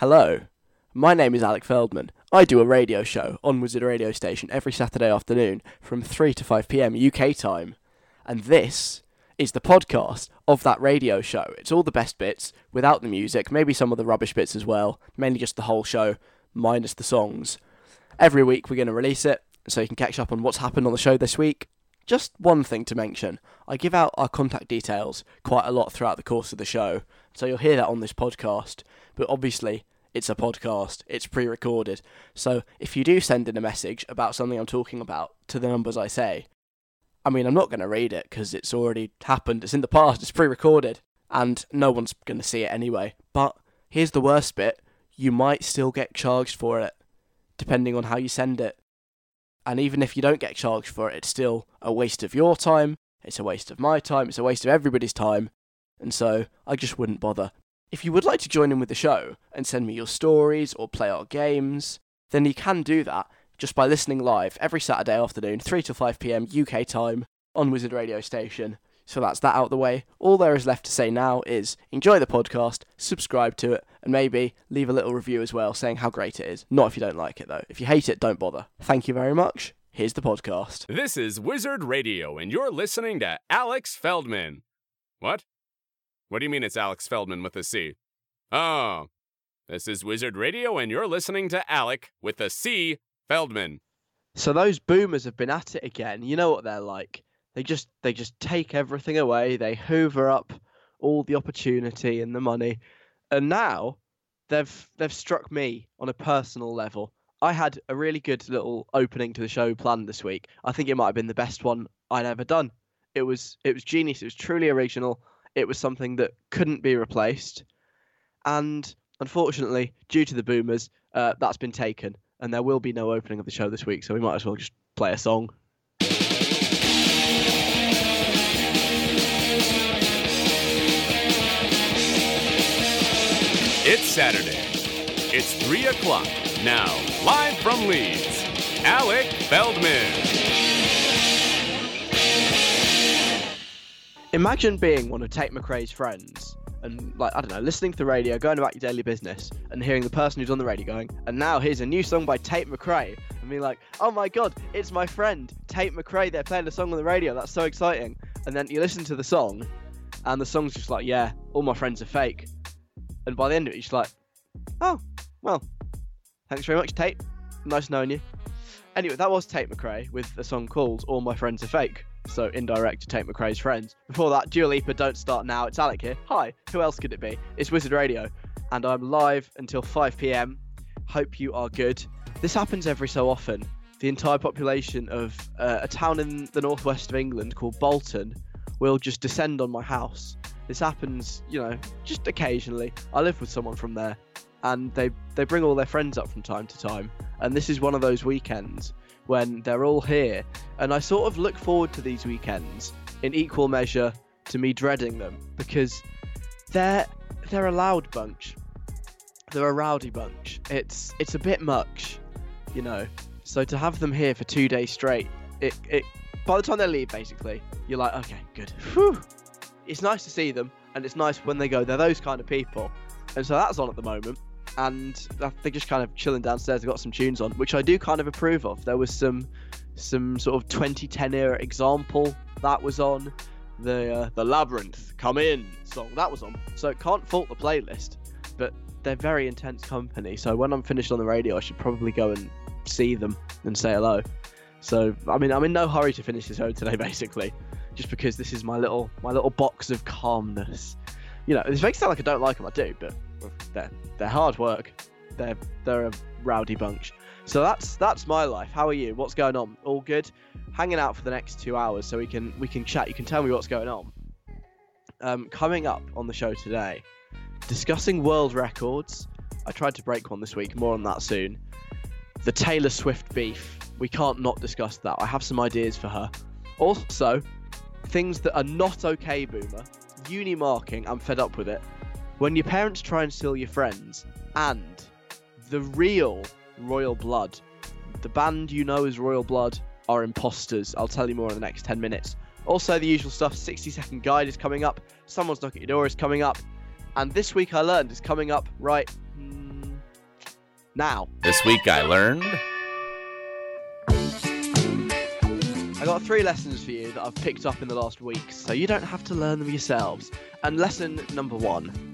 Hello. My name is Alec Feldman. I do a radio show on Wizard Radio Station every Saturday afternoon from 3 to 5 pm UK time. And this is the podcast of that radio show. It's all the best bits without the music, maybe some of the rubbish bits as well, mainly just the whole show minus the songs. Every week we're going to release it so you can catch up on what's happened on the show this week. Just one thing to mention I give out our contact details quite a lot throughout the course of the show, so you'll hear that on this podcast. But obviously, it's a podcast, it's pre recorded. So if you do send in a message about something I'm talking about to the numbers I say, I mean, I'm not going to read it because it's already happened. It's in the past. It's pre-recorded, and no one's going to see it anyway. But here's the worst bit: you might still get charged for it, depending on how you send it. And even if you don't get charged for it, it's still a waste of your time. It's a waste of my time. It's a waste of everybody's time. And so I just wouldn't bother. If you would like to join in with the show and send me your stories or play our games, then you can do that just by listening live every Saturday afternoon, 3 to 5 pm UK time on Wizard Radio Station. So that's that out the way. All there is left to say now is enjoy the podcast, subscribe to it, and maybe leave a little review as well saying how great it is. Not if you don't like it though. If you hate it, don't bother. Thank you very much. Here's the podcast. This is Wizard Radio, and you're listening to Alex Feldman. What? What do you mean it's Alex Feldman with a C? Oh, this is Wizard Radio, and you're listening to Alec with a C Feldman. So those boomers have been at it again. You know what they're like. They just they just take everything away. They hoover up all the opportunity and the money. And now they've they've struck me on a personal level. I had a really good little opening to the show planned this week. I think it might have been the best one I'd ever done. It was it was genius. It was truly original. It was something that couldn't be replaced. And unfortunately, due to the boomers, uh, that's been taken and there will be no opening of the show this week, so we might as well just play a song. It's Saturday. It's 3 o'clock. Now, live from Leeds, Alec Feldman. Imagine being one of Tate McRae's friends and like I don't know, listening to the radio, going about your daily business, and hearing the person who's on the radio going, and now here's a new song by Tate McRae, and being like, oh my god, it's my friend Tate McRae. They're playing a song on the radio. That's so exciting. And then you listen to the song, and the song's just like, yeah, all my friends are fake. And by the end of it, you're just like, oh, well, thanks very much, Tate. Nice knowing you. Anyway, that was Tate McRae with a song called All My Friends Are Fake so indirect to Tate McRae's friends. Before that, Dua Lipa, Don't Start Now. It's Alec here. Hi, who else could it be? It's Wizard Radio, and I'm live until 5 pm. Hope you are good. This happens every so often. The entire population of uh, a town in the northwest of England called Bolton will just descend on my house. This happens, you know, just occasionally. I live with someone from there, and they they bring all their friends up from time to time. And this is one of those weekends when they're all here. And I sort of look forward to these weekends in equal measure to me dreading them because they're they're a loud bunch. They're a rowdy bunch. It's it's a bit much, you know. So to have them here for two days straight, it it by the time they leave, basically, you're like, okay, good. Whew. It's nice to see them, and it's nice when they go. They're those kind of people, and so that's on at the moment and they're just kind of chilling downstairs. They've got some tunes on, which I do kind of approve of. There was some some sort of 2010 era example that was on. The uh, the labyrinth come in song that was on. So can't fault the playlist, but they're very intense company. So when I'm finished on the radio, I should probably go and see them and say hello. So I mean, I'm in no hurry to finish this show today, basically, just because this is my little my little box of calmness. You know, this makes it sound like I don't like them. I do, but they're they're hard work. They're they're a rowdy bunch. So that's that's my life. How are you? What's going on? All good? Hanging out for the next two hours so we can we can chat. You can tell me what's going on. Um, coming up on the show today, discussing world records. I tried to break one this week. More on that soon. The Taylor Swift beef. We can't not discuss that. I have some ideas for her. Also, things that are not okay, Boomer. Uni marking. I'm fed up with it. When your parents try and steal your friends, and the real Royal Blood, the band you know as Royal Blood, are imposters. I'll tell you more in the next 10 minutes. Also, the usual stuff 60 second guide is coming up, someone's knocking at your door is coming up, and this week I learned is coming up right mm, now. This week I learned. I got three lessons for you that I've picked up in the last week, so you don't have to learn them yourselves. And lesson number one.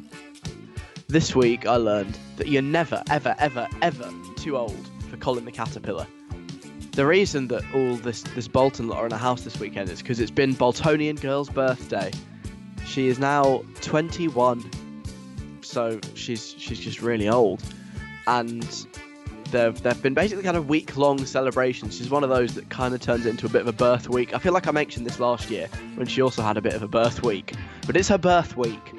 This week I learned that you're never, ever, ever, ever too old for Colin the Caterpillar. The reason that all this this Bolton lot are in a house this weekend is because it's been Boltonian girl's birthday. She is now 21, so she's she's just really old, and they've they've been basically kind of week long celebrations. She's one of those that kind of turns into a bit of a birth week. I feel like I mentioned this last year when she also had a bit of a birth week, but it's her birth week,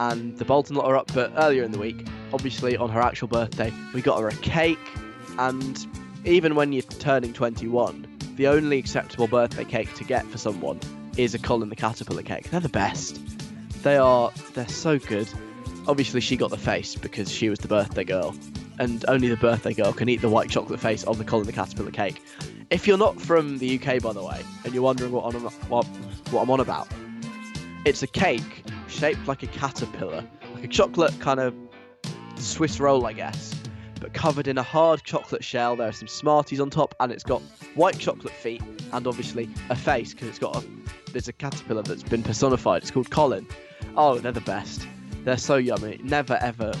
and the Bolton lot are up. But earlier in the week, obviously on her actual birthday, we got her a cake, and even when you're turning 21, the only acceptable birthday cake to get for someone is a Colin the Caterpillar cake. They're the best. They are. They're so good. Obviously, she got the face because she was the birthday girl, and only the birthday girl can eat the white chocolate face of the Colin the Caterpillar cake. If you're not from the UK, by the way, and you're wondering what I'm, what, what I'm on about, it's a cake shaped like a caterpillar, like a chocolate kind of Swiss roll, I guess, but covered in a hard chocolate shell. There are some Smarties on top, and it's got white chocolate feet and obviously a face because it's got a there's a caterpillar that's been personified. It's called Colin. Oh, they're the best. They're so yummy. Never ever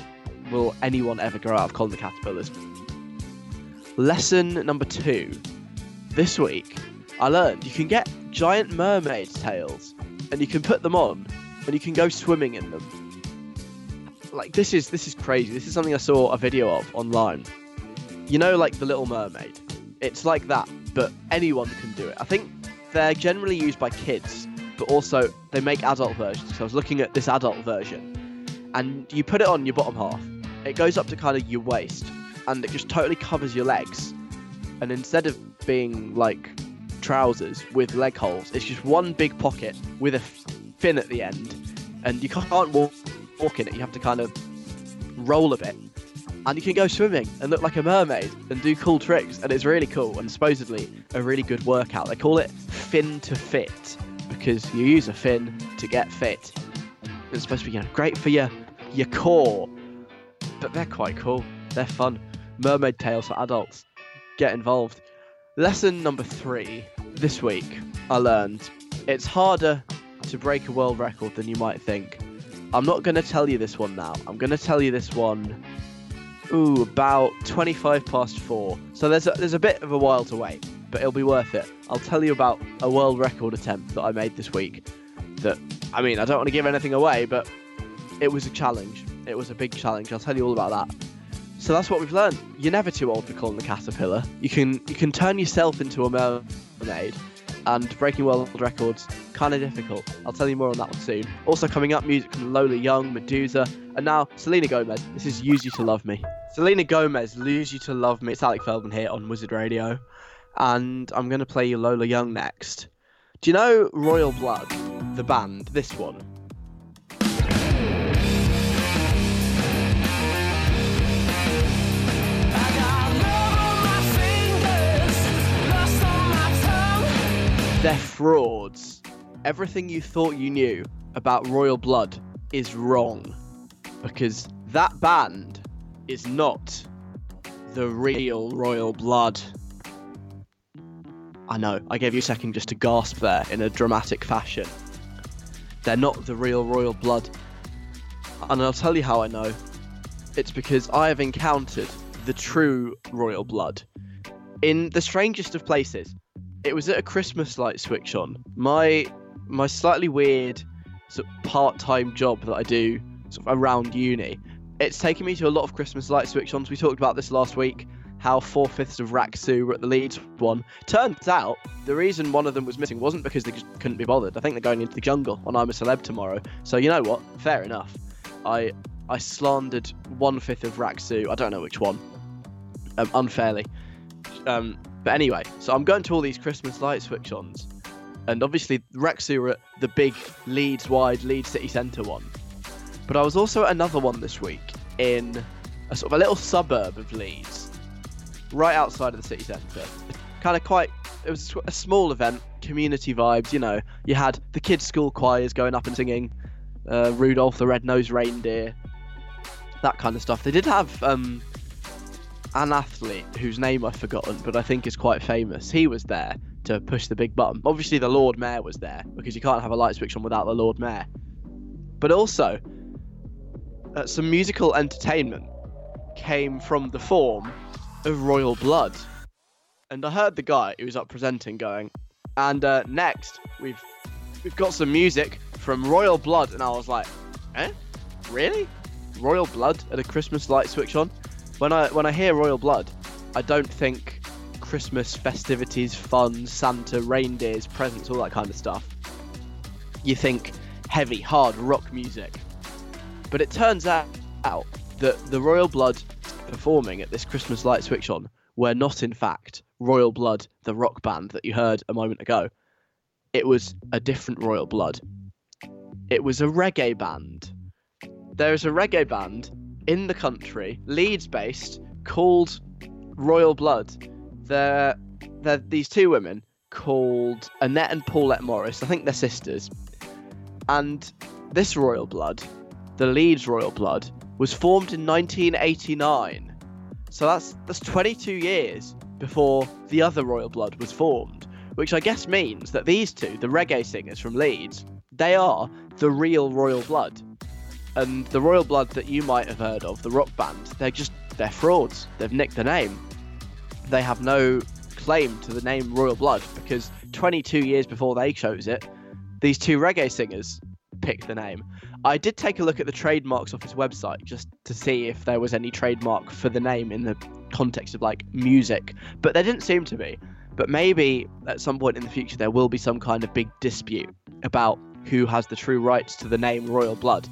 will anyone ever grow out of Colin the caterpillars. Lesson number two. This week, I learned you can get giant mermaid tails and you can put them on and you can go swimming in them. Like this is this is crazy. This is something I saw a video of online. You know, like the Little Mermaid. It's like that, but anyone can do it. I think they're generally used by kids, but also they make adult versions. So I was looking at this adult version, and you put it on your bottom half. It goes up to kind of your waist, and it just totally covers your legs. And instead of being like trousers with leg holes, it's just one big pocket with a fin at the end, and you can't walk, walk in it. You have to kind of roll a bit, and you can go swimming and look like a mermaid and do cool tricks, and it's really cool and supposedly a really good workout. They call it fin to fit because you use a fin to get fit. It's supposed to be you know, great for your your core, but they're quite cool. They're fun. Mermaid tails for adults. Get involved. Lesson number three this week. I learned it's harder to break a world record than you might think. I'm not going to tell you this one now. I'm going to tell you this one. Ooh, about 25 past four. So there's a, there's a bit of a while to wait, but it'll be worth it. I'll tell you about a world record attempt that I made this week. That I mean, I don't want to give anything away, but it was a challenge. It was a big challenge. I'll tell you all about that. So that's what we've learned. You're never too old for Colin the caterpillar. You can you can turn yourself into a mermaid, and breaking world records kind of difficult. I'll tell you more on that one soon. Also coming up, music from Lola Young, Medusa, and now Selena Gomez. This is "Lose You to Love Me." Selena Gomez, "Lose You to Love Me." It's Alec Feldman here on Wizard Radio, and I'm gonna play you Lola Young next. Do you know Royal Blood, the band? This one. They're frauds. Everything you thought you knew about Royal Blood is wrong. Because that band is not the real Royal Blood. I know, I gave you a second just to gasp there in a dramatic fashion. They're not the real Royal Blood. And I'll tell you how I know. It's because I have encountered the true Royal Blood in the strangest of places it was at a Christmas light switch on. My my slightly weird sort of part-time job that I do sort of around uni. It's taken me to a lot of Christmas light switch ons. We talked about this last week. How four fifths of Rak-Su were at the Leeds one. Turns out the reason one of them was missing wasn't because they couldn't be bothered. I think they're going into the jungle on I'm a Celeb tomorrow. So you know what? Fair enough. I I slandered one fifth of Rak-Su. I don't know which one, um, unfairly. Um, but anyway, so I'm going to all these Christmas light switch ons, and obviously Rak-Su are at the big Leeds wide Leeds city centre one. But I was also at another one this week in a sort of a little suburb of Leeds, right outside of the city centre. Kind of quite. It was a small event, community vibes. You know, you had the kids' school choirs going up and singing uh, Rudolph the Red-Nosed Reindeer, that kind of stuff. They did have um, an athlete whose name I've forgotten, but I think is quite famous. He was there to push the big button. Obviously, the Lord Mayor was there because you can't have a light switch on without the Lord Mayor. But also, uh, some musical entertainment came from the form of royal blood. And I heard the guy who was up presenting going, and uh, next we've we've got some music from Royal Blood, and I was like, eh, really? Royal Blood at a Christmas light switch on? When I when I hear Royal Blood, I don't think Christmas festivities, fun, Santa, reindeers, presents, all that kind of stuff. You think heavy, hard rock music. But it turns out, out that the Royal Blood performing at this Christmas light switch on were not, in fact, Royal Blood, the rock band that you heard a moment ago. It was a different Royal Blood. It was a reggae band. There is a reggae band in the country, Leeds based, called Royal Blood. They're, they're these two women called Annette and Paulette Morris. I think they're sisters. And this Royal Blood, the Leeds Royal Blood, was formed in 1989. So that's that's 22 years before the other Royal Blood was formed, which I guess means that these two, the reggae singers from Leeds, they are the real Royal Blood. And the Royal Blood that you might have heard of, the rock band, they're just they're frauds. They've nicked the name. They have no claim to the name Royal Blood because 22 years before they chose it, these two reggae singers picked the name. I did take a look at the trademarks office website just to see if there was any trademark for the name in the context of like music, but there didn't seem to be. But maybe at some point in the future there will be some kind of big dispute about who has the true rights to the name Royal Blood.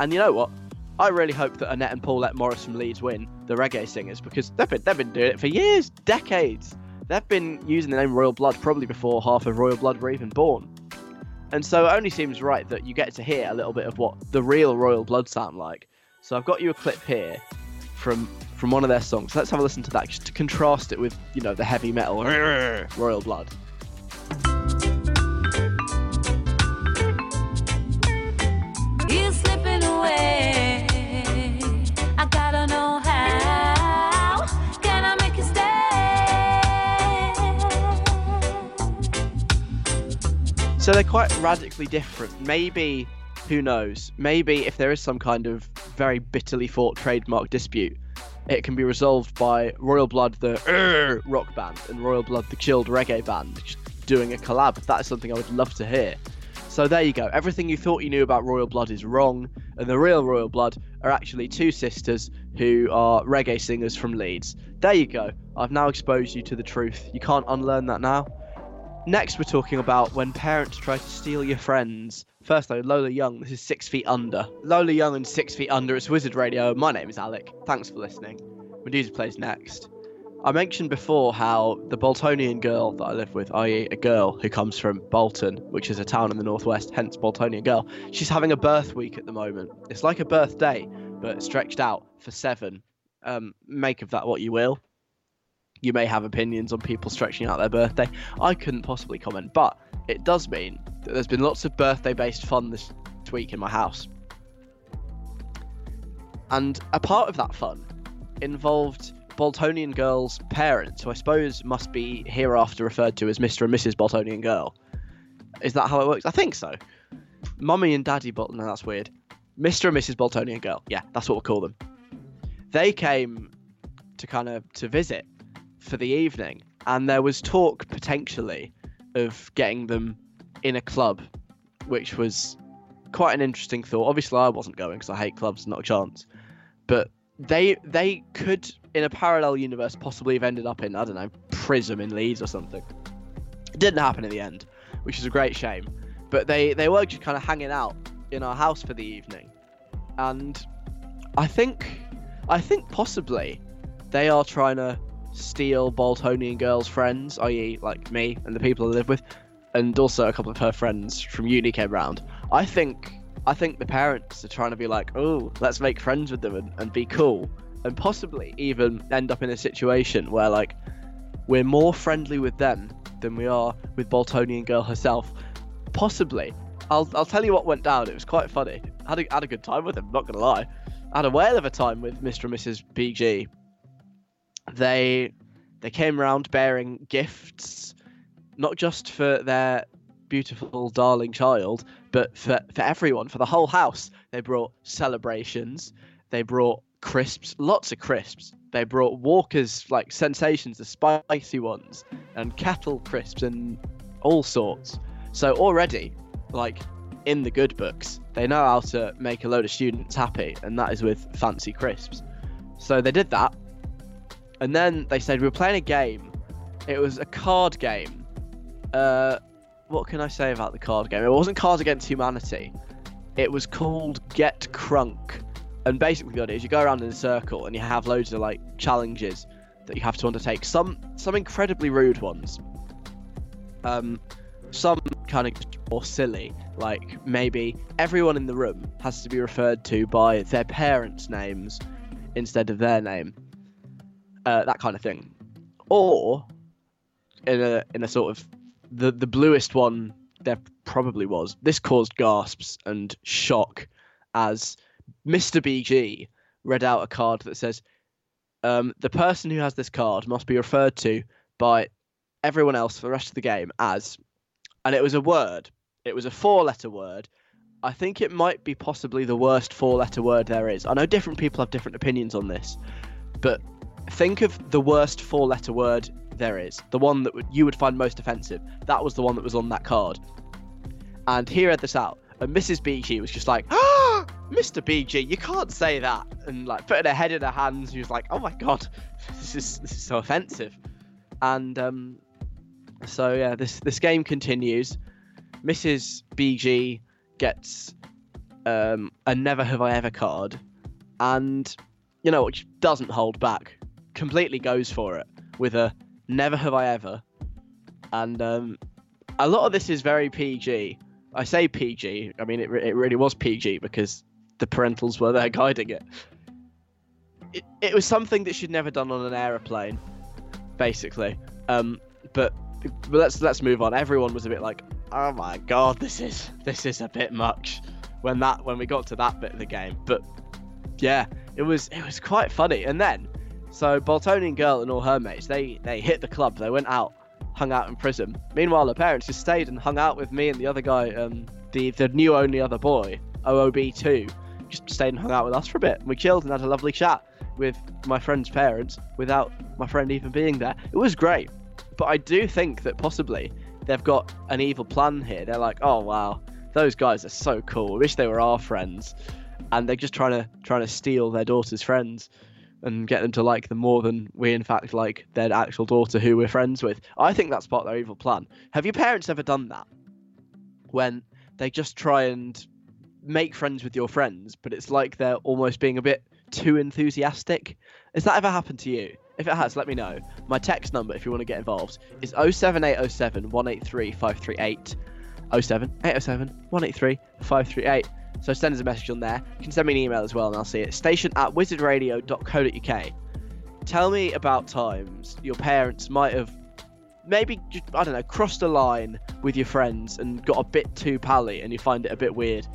And you know what? I really hope that Annette and Paulette Morris from Leeds win the reggae singers because they've been, they've been doing it for years, decades. They've been using the name Royal Blood probably before half of Royal Blood were even born. And so it only seems right that you get to hear a little bit of what the real Royal Blood sound like. So I've got you a clip here from from one of their songs. Let's have a listen to that just to contrast it with, you know, the heavy metal Royal Blood. So they're quite radically different. Maybe, who knows? Maybe if there is some kind of very bitterly fought trademark dispute, it can be resolved by Royal Blood, the uh, rock band, and Royal Blood, the chilled reggae band, doing a collab. That is something I would love to hear. So there you go. Everything you thought you knew about Royal Blood is wrong, and the real Royal Blood are actually two sisters who are reggae singers from Leeds. There you go. I've now exposed you to the truth. You can't unlearn that now. Next, we're talking about when parents try to steal your friends. First, though, Lola Young. This is Six Feet Under. Lola Young and Six Feet Under. It's Wizard Radio. My name is Alec. Thanks for listening. Medusa plays next. I mentioned before how the Boltonian girl that I live with, i.e., a girl who comes from Bolton, which is a town in the northwest, hence Boltonian girl, she's having a birth week at the moment. It's like a birthday, but stretched out for seven. Um, make of that what you will. You may have opinions on people stretching out their birthday. I couldn't possibly comment, but it does mean that there's been lots of birthday based fun this week in my house. And a part of that fun involved Boltonian girl's parents, who I suppose must be hereafter referred to as Mr. and Mrs. Boltonian girl. Is that how it works? I think so. Mummy and Daddy Bolton, no, that's weird. Mr. and Mrs. Boltonian girl, yeah, that's what we'll call them. They came to kind of to visit for the evening, and there was talk potentially of getting them in a club, which was quite an interesting thought. Obviously, I wasn't going because I hate clubs, not a chance. But they they could, in a parallel universe, possibly have ended up in I don't know Prism in Leeds or something. It didn't happen in the end, which is a great shame. But they they were just kind of hanging out in our house for the evening, and I think, I think possibly, they are trying to steal Boltonian girl's friends, i.e., like me and the people I live with, and also a couple of her friends from uni came round. I think, I think the parents are trying to be like, oh, let's make friends with them and, and be cool, and possibly even end up in a situation where like we're more friendly with them than we are with Boltonian girl herself. Possibly. I'll, I'll tell you what went down. It was quite funny. I had a, had a good time with him, not gonna lie. Had a whale of a time with Mr. and Mrs. BG. They they came around bearing gifts, not just for their beautiful darling child, but for, for everyone, for the whole house. They brought celebrations, they brought crisps, lots of crisps. They brought Walker's like sensations, the spicy ones, and kettle crisps and all sorts. So already, like in the good books, they know how to make a load of students happy, and that is with fancy crisps. So they did that, and then they said we were playing a game. It was a card game. Uh, what can I say about the card game? It wasn't Cards Against Humanity. It was called Get Crunk. And basically what it is, you go around in a circle and you have loads of like challenges that you have to undertake. Some some incredibly rude ones. Um, some kind of more silly, like maybe everyone in the room has to be referred to by their parents' names instead of their name. Uh, that kind of thing. Or in a in a sort of the the bluest one there probably was. This caused gasps and shock as Mr. BG read out a card that says, um, "The person who has this card must be referred to by everyone else for the rest of the game as," and it was a word. It was a four-letter word. I think it might be possibly the worst four-letter word there is. I know different people have different opinions on this, but think of the worst four-letter word there is. The one that you would find most offensive. That was the one that was on that card. And he read this out, and Mrs. BG was just like, "Ah, Mr. BG, you can't say that," and like putting her head in her hands. She was like, "Oh my god, this is this is so offensive." And um, so yeah, this this game continues. Mrs. BG gets um, a Never Have I Ever card, and you know, which doesn't hold back, completely goes for it with a Never Have I Ever, and um, a lot of this is very PG. I say PG. I mean, it, it really was PG because the parentals were there guiding it. It, it was something that she'd never done on an aeroplane, basically. Um, but, but let's let's move on. Everyone was a bit like, "Oh my god, this is this is a bit much." When that when we got to that bit of the game, but yeah, it was it was quite funny. And then, so Boltonian girl and all her mates, they they hit the club. They went out, hung out in Prism. Meanwhile, the parents just stayed and hung out with me and the other guy, um, the the new only other boy, OOB two, just stayed and hung out with us for a bit. We chilled and had a lovely chat with my friend's parents without my friend even being there. It was great. But I do think that possibly they've got an evil plan here. They're like, oh wow, those guys are so cool. I wish they were our friends. And they're just trying to trying to steal their daughter's friends and get them to like them more than we in fact like their actual daughter who we're friends with. I think that's part of their evil plan. Have your parents ever done that? When they just try and make friends with your friends, but it's like they're almost being a bit too enthusiastic. Has that ever happened to you? If it has, let me know. My text number, if you want to get involved, is 07807 183 538. 07807 183 538. So send us a message on there. You can send me an email as well, and I'll see it. Station at wizardradio.co.uk. Tell me about times your parents might have maybe just, I don't know crossed a line with your friends and got a bit too pally, and you find it a bit weird.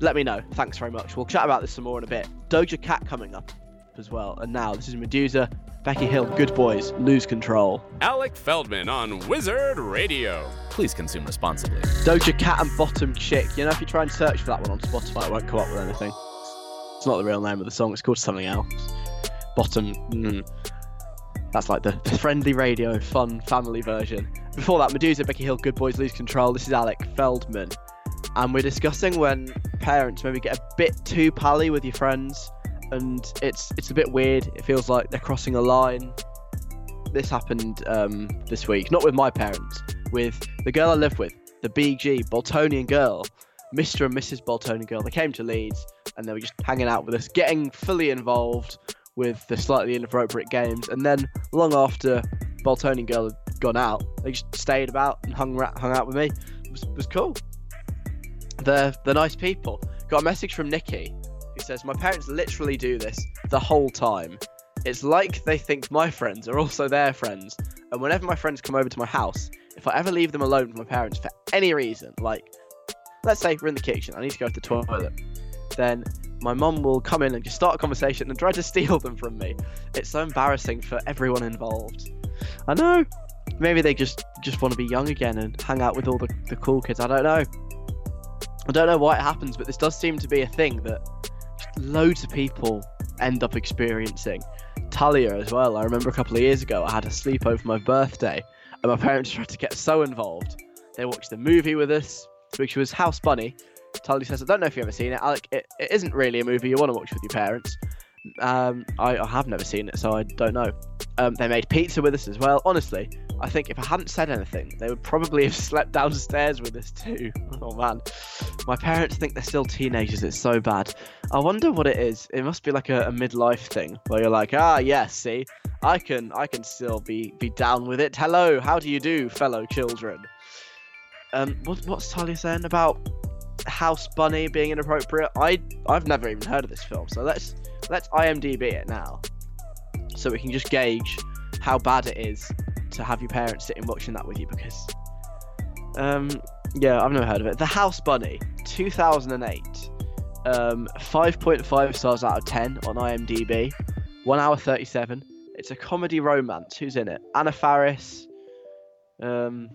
Let me know. Thanks very much. We'll chat about this some more in a bit. Doja Cat coming up as well. And now this is Medusa, Becky Hill, Goodboys, Lose Control. Alec Feldman on Wizard Radio. Please consume responsibly. Doja Cat and Bottom Chick. You know, if you try and search for that one on Spotify, it won't come up with anything. It's not the real name of the song. It's called something else. Bottom. Mm, that's like the, the friendly radio, fun family version. Before that, Medusa, Becky Hill, Goodboys, Lose Control. This is Alec Feldman, and we're discussing when parents maybe get a bit too pally with your friends, and it's it's a bit weird. It feels like they're crossing a line. This happened um, this week, not with my parents, with the girl I live with, the BG Boltonian girl, Mr. and Mrs. Boltonian girl. They came to Leeds, and they were just hanging out with us, getting fully involved with the slightly inappropriate games. And then, long after Boltonian Girl had gone out, they just stayed about and hung hung out with me. It was, it was cool. They're they're nice people. Got a message from Nikki who says, "My parents literally do this the whole time. It's like they think my friends are also their friends, and whenever my friends come over to my house, if I ever leave them alone with my parents for any reason, like let's say we're in the kitchen, I need to go to the toilet, then my mum will come in and just start a conversation and try to steal them from me. It's so embarrassing for everyone involved. I know. Maybe they just just want to be young again and hang out with all the, the cool kids. I don't know. I don't know why it happens, but this does seem to be a thing that loads of people end up experiencing. Talia as well. I remember a couple of years ago I had a sleepover for my birthday and my parents tried to get so involved. They watched the movie with us, which was House Bunny. Talia says, I don't know if you've ever seen it. Alec, it, it isn't really a movie you want to watch with your parents. Um, I, I have never seen it, so I don't know. Um, they made pizza with us as well. Honestly, I think if I hadn't said anything, they would probably have slept downstairs with us too. Oh man, my parents think they're still teenagers. It's so bad. I wonder what it is. It must be like a, a midlife thing where you're like, ah, yes, see, I can, I can still be be down with it. Hello, how do you do, fellow children? Um, what, what's Talia saying about House Bunny being inappropriate? I, I've never even heard of this film, so let's let's IMDb it now, so we can just gauge how bad it is to have your parents sitting watching that with you because um yeah i've never heard of it. The house bunny 2008 um 5.5 stars out of 10 on imdb 1 hour 37 it's a comedy romance. Who's in it? Anna faris. Um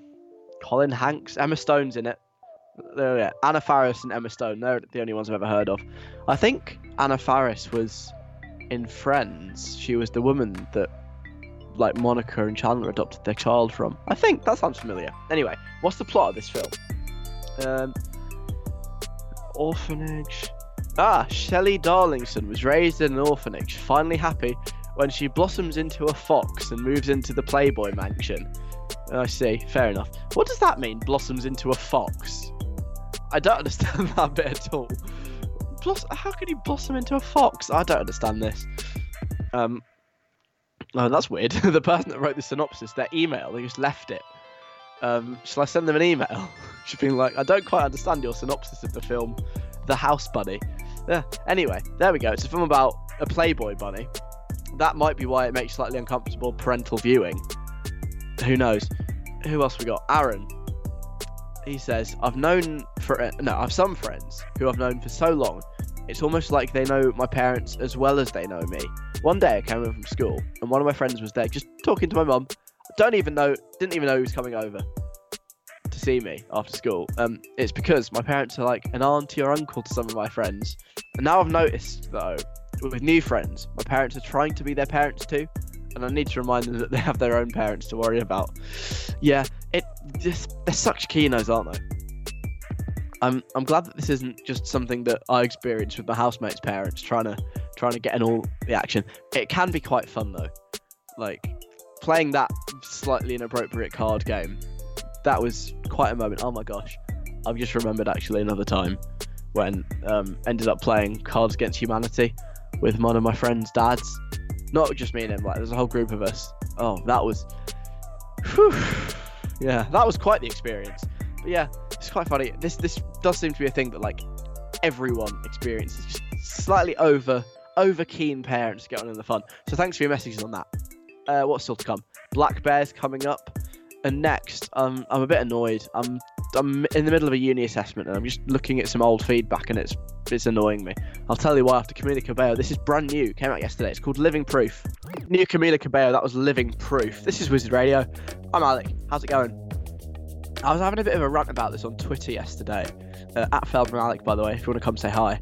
colin hanks. Emma stone's in it. There yeah anna faris and emma stone. They're the only ones i've ever heard of. I think anna faris was in friends. She was the woman that like Monica and Chandler adopted their child from. I think that sounds familiar. Anyway, what's the plot of this film? Um, orphanage. Ah, Shelley Darlington was raised in an orphanage, finally happy when she blossoms into a fox and moves into the Playboy mansion. I see, fair enough. What does that mean, blossoms into a fox? I don't understand that bit at all. How can you blossom into a fox? I don't understand this. Um, Oh, that's weird. the person that wrote the synopsis, their email, they just left it. Um, shall I send them an email? She's been like, I don't quite understand your synopsis of the film, The House Bunny. Yeah. Anyway, there we go. It's a film about a Playboy bunny. That might be why it makes slightly uncomfortable parental viewing. Who knows? Who else we got? Aaron. He says, I've known for no, I've some friends who I've known for so long. It's almost like they know my parents as well as they know me. One day I came home from school and one of my friends was there just talking to my mum. I don't even know, didn't even know he was coming over to see me after school. Um, it's because my parents are like an auntie or uncle to some of my friends. And now I've noticed though, with new friends, my parents are trying to be their parents too. And I need to remind them that they have their own parents to worry about. Yeah, it just they're such keynos, aren't they? I'm I'm glad that this isn't just something that I experienced with my housemates' parents trying to trying to get in all the action. It can be quite fun though. Like playing that slightly inappropriate card game. That was quite a moment. Oh my gosh. I've just remembered actually another time when um, ended up playing Cards Against Humanity with one of my friends' dads. Not just me and him, like there's a whole group of us. Oh, that was whew. yeah, that was quite the experience. But yeah, it's quite funny. This this does seem to be a thing that like everyone experiences. Just slightly over over keen parents get on in the fun. So thanks for your messages on that. Uh, what's still to come? Black Bears coming up, and next, um, I'm a bit annoyed. I'm I'm in the middle of a uni assessment and I'm just looking at some old feedback and it's it's annoying me. I'll tell you why after Camila Cabello. This is brand new, came out yesterday. It's called Living Proof. New Camila Cabello, that was Living Proof. This is Wizard Radio. I'm Alec. How's it going? I was having a bit of a rant about this on Twitter yesterday. Uh, at Feldman Alec, by the way, if you want to come say hi.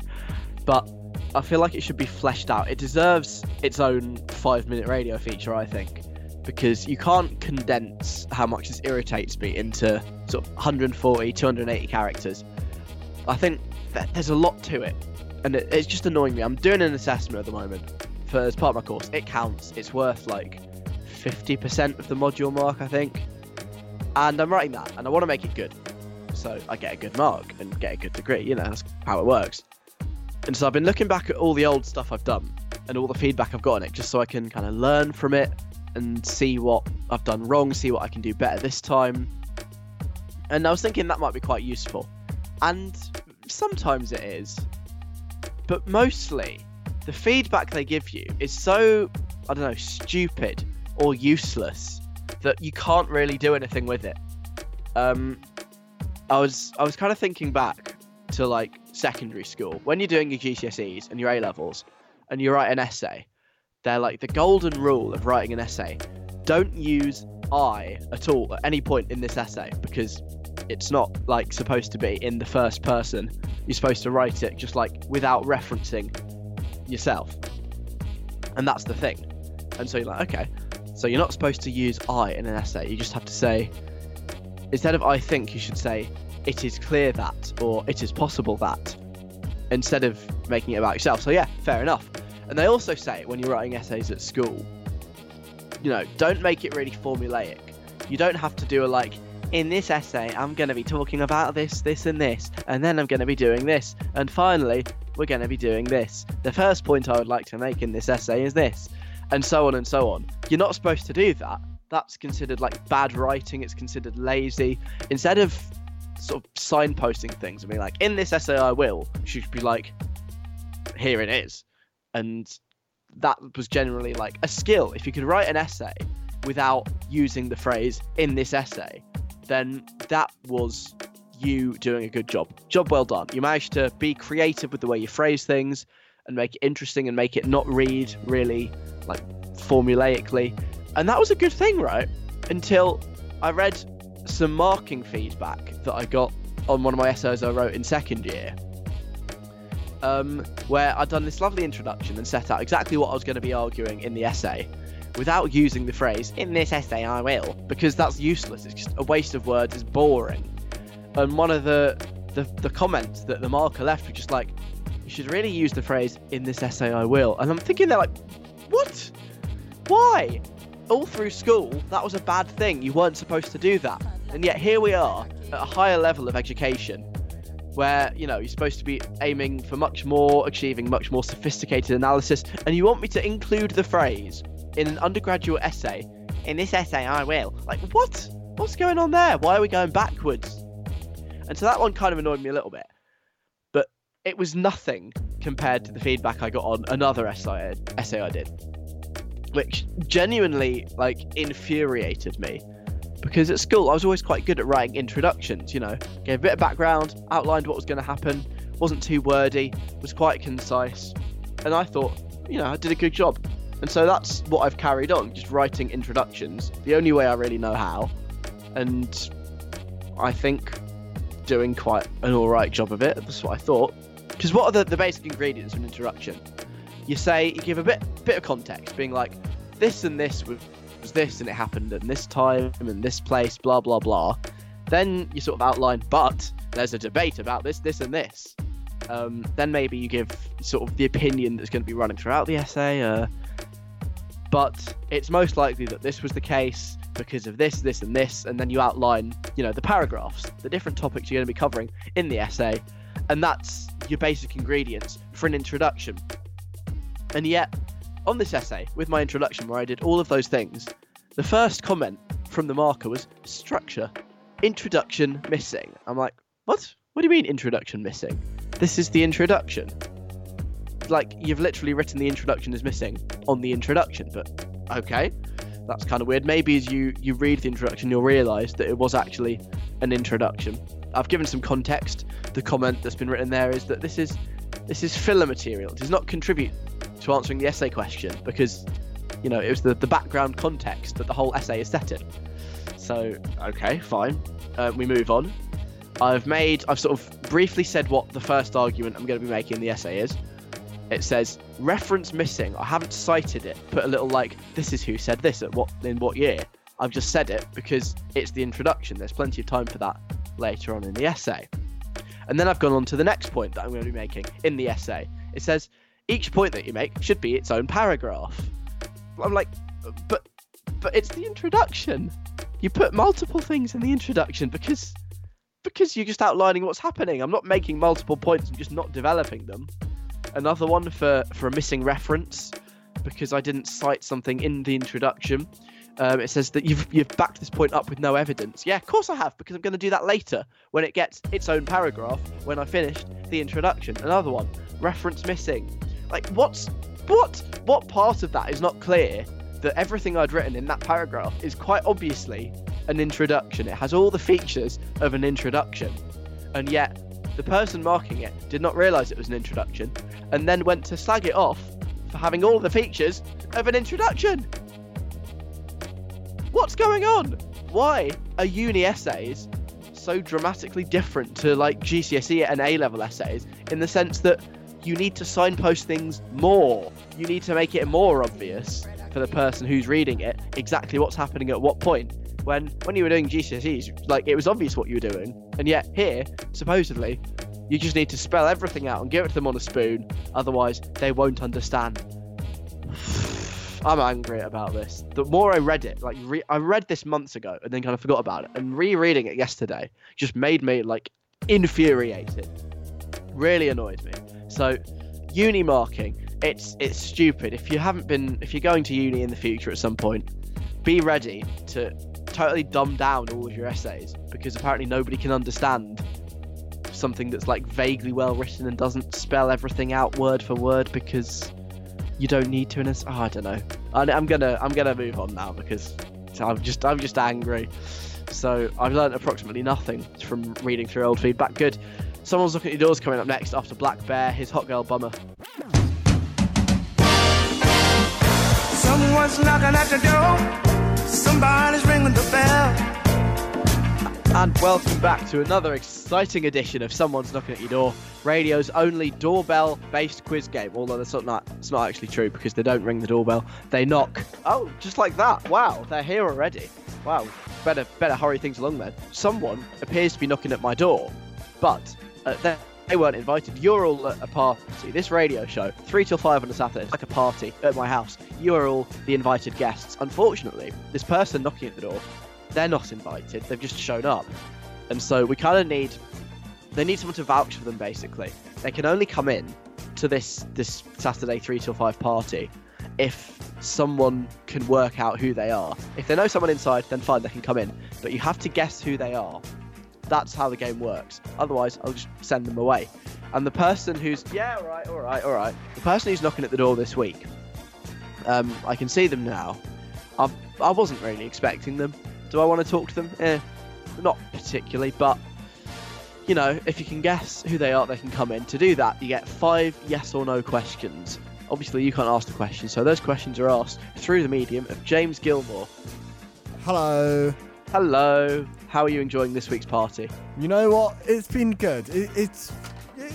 But I feel like it should be fleshed out. It deserves its own five minute radio feature, I think. Because you can't condense how much this irritates me into sort of 140, 280 characters. I think that there's a lot to it. And it, it's just annoying me. I'm doing an assessment at the moment for as part of my course. It counts. It's worth like 50% of the module mark, I think and I'm writing that, and I want to make it good, so I get a good mark and get a good degree. You know, that's how it works. And so I've been looking back at all the old stuff I've done and all the feedback I've got on it, just so I can kind of learn from it and see what I've done wrong, see what I can do better this time. And I was thinking that might be quite useful. And sometimes it is. But mostly, the feedback they give you is so, I don't know, stupid or useless that you can't really do anything with it. Um, I was I was kind of thinking back to like secondary school when you're doing your GCSEs and your A levels, and you write an essay. They're like the golden rule of writing an essay: don't use I at all at any point in this essay because it's not like supposed to be in the first person. You're supposed to write it just like without referencing yourself, and that's the thing. And so you're like, okay, so you're not supposed to use I in an essay. You just have to say instead of I think, you should say it is clear that or it is possible that instead of making it about yourself. So yeah, fair enough. And they also say when you're writing essays at school, you know, don't make it really formulaic. You don't have to do a like in this essay I'm going to be talking about this, this and this, and then I'm going to be doing this, and finally we're going to be doing this. The first point I would like to make in this essay is this, and so on and so on. You're not supposed to do that. That's considered like bad writing, it's considered lazy. Instead of sort of signposting things and being like, in this essay I will, you should be like, here it is. And that was generally like a skill. If you could write an essay without using the phrase in this essay, then that was you doing a good job. Job well done. You managed to be creative with the way you phrase things and make it interesting and make it not read really like formulaically. And that was a good thing, right? Until I read some marking feedback that I got on one of my essays I wrote in second year. Um, where I'd done this lovely introduction and set out exactly what I was going to be arguing in the essay without using the phrase, in this essay I will, because that's useless. It's just a waste of words, it's boring. And one of the, the, the comments that the marker left was just like, you should really use the phrase, in this essay I will. And I'm thinking they're like, what? Why? All through school, that was a bad thing. You weren't supposed to do that. And yet here we are at a higher level of education where, you know, you're supposed to be aiming for much more, achieving much more sophisticated analysis, and you want me to include the phrase in an undergraduate essay. In this essay, I will. Like, what? What's going on there? Why are we going backwards? And so that one kind of annoyed me a little bit. But it was nothing compared to the feedback I got on another essay, essay I did, which genuinely, like, infuriated me. Because at school, I was always quite good at writing introductions, you know, gave a bit of background, outlined what was going to happen, wasn't too wordy, was quite concise. And I thought, you know, I did a good job. And so that's what I've carried on, just writing introductions, the only way I really know how. And I think doing quite an alright job of it. That's what I thought. Because what are the, the basic ingredients of an introduction? You say, you give a bit bit of context, being like, this and this was, was this and it happened at this time and this place, blah, blah, blah. Then you sort of outline, but there's a debate about this, this, and this. Um, then maybe you give sort of the opinion that's going to be running throughout the essay. Uh, but it's most likely that this was the case because of this, this, and this, and then you outline, you know, the paragraphs, the different topics you're going to be covering in the essay, and that's your basic ingredients for an introduction. And yet, on this essay, with my introduction where I did all of those things, the first comment from the marker was structure, introduction missing. I'm like, what? What do you mean introduction missing? This is the introduction. Like, you've literally written the introduction is missing on the introduction, but okay. That's kind of weird. Maybe as you, you read the introduction, you'll realise that it was actually an introduction. I've given some context. The comment that's been written there is that this is this is filler material. It does not contribute to answering the essay question because you know it was the, the background context that the whole essay is set in. So okay, fine. Uh, we move on. I've made I've sort of briefly said what the first argument I'm going to be making in the essay is. It says reference missing. I haven't cited it. Put a little like this is who said this at what in what year. I've just said it because it's the introduction. There's plenty of time for that later on in the essay. And then I've gone on to the next point that I'm going to be making in the essay. It says each point that you make should be its own paragraph. I'm like, but but it's the introduction. You put multiple things in the introduction because because you're just outlining what's happening. I'm not making multiple points. I'm just not developing them. Another one for for a missing reference because I didn't cite something in the introduction. Um, it says that you've you've backed this point up with no evidence. Yeah, of course I have because I'm going to do that later when it gets its own paragraph when I finished the introduction. Another one, reference missing. Like what's what what part of that is not clear that everything I'd written in that paragraph is quite obviously an introduction. It has all the features of an introduction, and yet the person marking it did not realise it was an introduction, and then went to slag it off for having all the features of an introduction. What's going on? Why are uni essays so dramatically different to like GCSE and A level essays in the sense that you need to signpost things more. You need to make it more obvious for the person who's reading it exactly what's happening at what point. When when you were doing GCSEs, like it was obvious what you were doing, and yet here, supposedly, you just need to spell everything out and give it to them on a spoon. Otherwise, they won't understand. I'm angry about this. The more I read it, like re- I read this months ago and then kind of forgot about it, and rereading it yesterday just made me like infuriated. Really annoyed me. So, uni marking, it's it's stupid. If you haven't been, if you're going to uni in the future at some point, be ready to totally dumb down all of your essays because apparently nobody can understand something that's like vaguely well written and doesn't spell everything out word for word because you don't need to. And it's, oh, I don't know. I, I'm gonna I'm gonna move on now because I'm just I'm just angry. So I've learned approximately nothing from reading through old feedback. Good. Someone's looking at your doors coming up next after Black Bear, his hot girl bummer. Someone's knocking at the door. Somebody's ringing the bell. And welcome back to another exciting edition of Someone's Knocking at Your Door, radio's only doorbell-based quiz game. Although that's not, not it's not actually true because they don't ring the doorbell; they knock. Oh, just like that! Wow, they're here already. Wow, better better hurry things along then. Someone appears to be knocking at my door, but Uh, they, they weren't invited. You're all at a party. This radio show, three till five on a Saturday, it's like a party at my house. You are all the invited guests. Unfortunately, this person knocking at the door they're not invited. They've just shown up, and so we kind of need they need someone to vouch for them. Basically, they can only come in to this this Saturday three till five party if someone can work out who they are. If they know someone inside, then fine, they can come in. But you have to guess who they are. That's how the game works. Otherwise, I'll just send them away. And the person who's yeah, all right, all right, all right. The person who's knocking at the door this week, um, I can see them now. I I wasn't really expecting them. Do I want to talk to them? Eh, not particularly, but you know, if you can guess who they are, they can come in. To do that, you get five yes or no questions. Obviously, you can't ask the questions, so those questions are asked through the medium of James Gilmore. Hello. Hello, how are you enjoying this week's party? You know what? It's been good. It, it's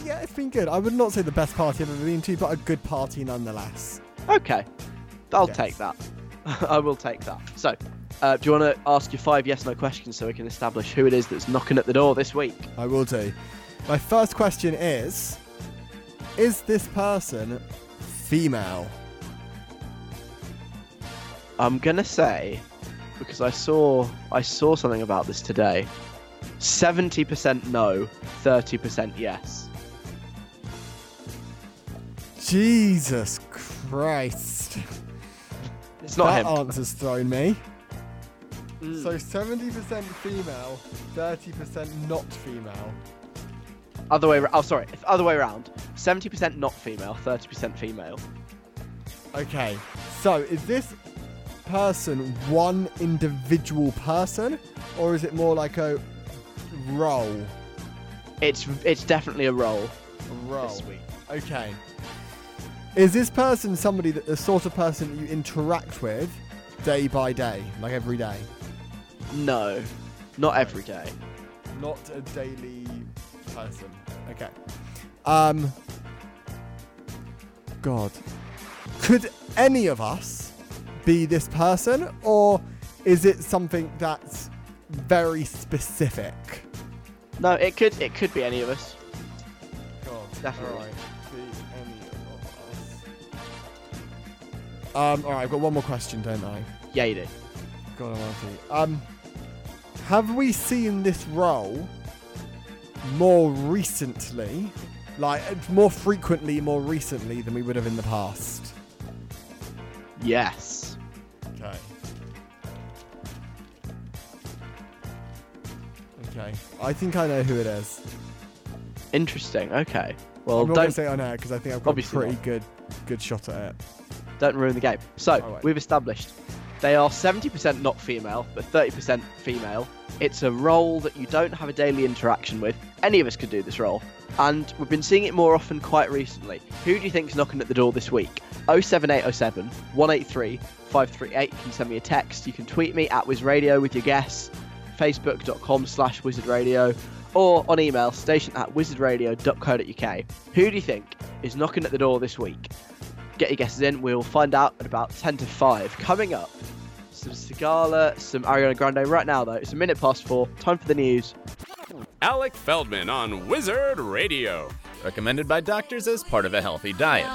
yeah, it's been good. I would not say the best party I've ever been to, but a good party nonetheless. Okay, I'll Yes. take that. I will take that. So, uh, do you want to ask your five yes no questions so we can establish who it is that's knocking at the door this week? I will do. My first question is: Is this person female? I'm gonna say because I saw I saw something about this today. Seventy percent no, thirty percent yes. Jesus Christ! It's not that him. answer's thrown me. Mm. So 70% female, 30% not female. Other way. Oh, sorry. Other way around. Seventy percent not female, thirty percent female. Okay, so is this person one individual person, or is it more like a role? It's it's definitely a role A role. Okay. Is this person somebody that the sort of person that you interact with day by day, like every day? No, not every day. Not a daily person. Okay. Um. God. Could any of us be this person, or is it something that's very specific? No, it could it could be any of us. God. Definitely. Of us. Um. All right. I've got one more question, don't I? Yeah, you do. God almighty. Um, have we seen this role more recently, Like more frequently, more recently than we would have in the past. Yes. Okay. I think I know who it is. Interesting. Okay. Well, I'm not going don't to say I know because I think I've got Obviously a pretty not. good good shot at it. don't ruin the game. So Alright. we've established they are 70% not female, but 30% female. It's a role that you don't have a daily interaction with. Any of us could do this role. And we've been seeing it more often quite recently. Who do you think's knocking at the door this week? 07807 183 538. You can send me a text. You can tweet me at WizRadio with your guess. Facebook.com slash WizardRadio. Or on email, station at wizardradio.co.uk. Who do you think is knocking at the door this week? Get your guesses in. We'll find out at about 10 to 5. Coming up, some Sigala, some Ariana Grande. Right now, though, it's a minute past four. Time for the news. Alec Feldman on Wizard Radio. Recommended by doctors as part of a healthy diet.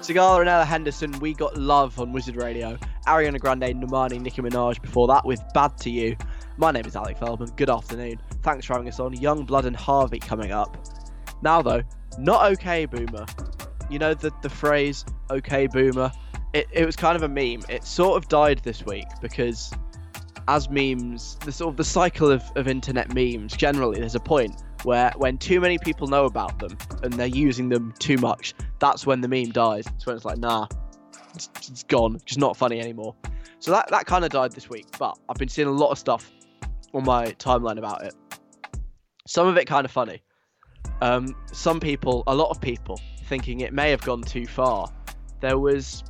Sigala and Ella Henderson, we got love on Wizard Radio. Ariana Grande, Normani, Nicki Minaj before that with Bad to You. My name is Alec Feldman. Good afternoon. Thanks for having us on. Yungblud and HRVY coming up. Now, though, not okay, Boomer. You know the, the phrase, okay, Boomer? It, it was kind of a meme. It sort of died this week because as memes, the sort of the cycle of, of internet memes, generally, there's a point where when too many people know about them and they're using them too much, that's when the meme dies. It's when it's like, nah, it's, it's gone, just not funny anymore. So that, that kind of died this week, but I've been seeing a lot of stuff on my timeline about it. Some of it kind of funny. Um, some people, a lot of people, thinking it may have gone too far. There was,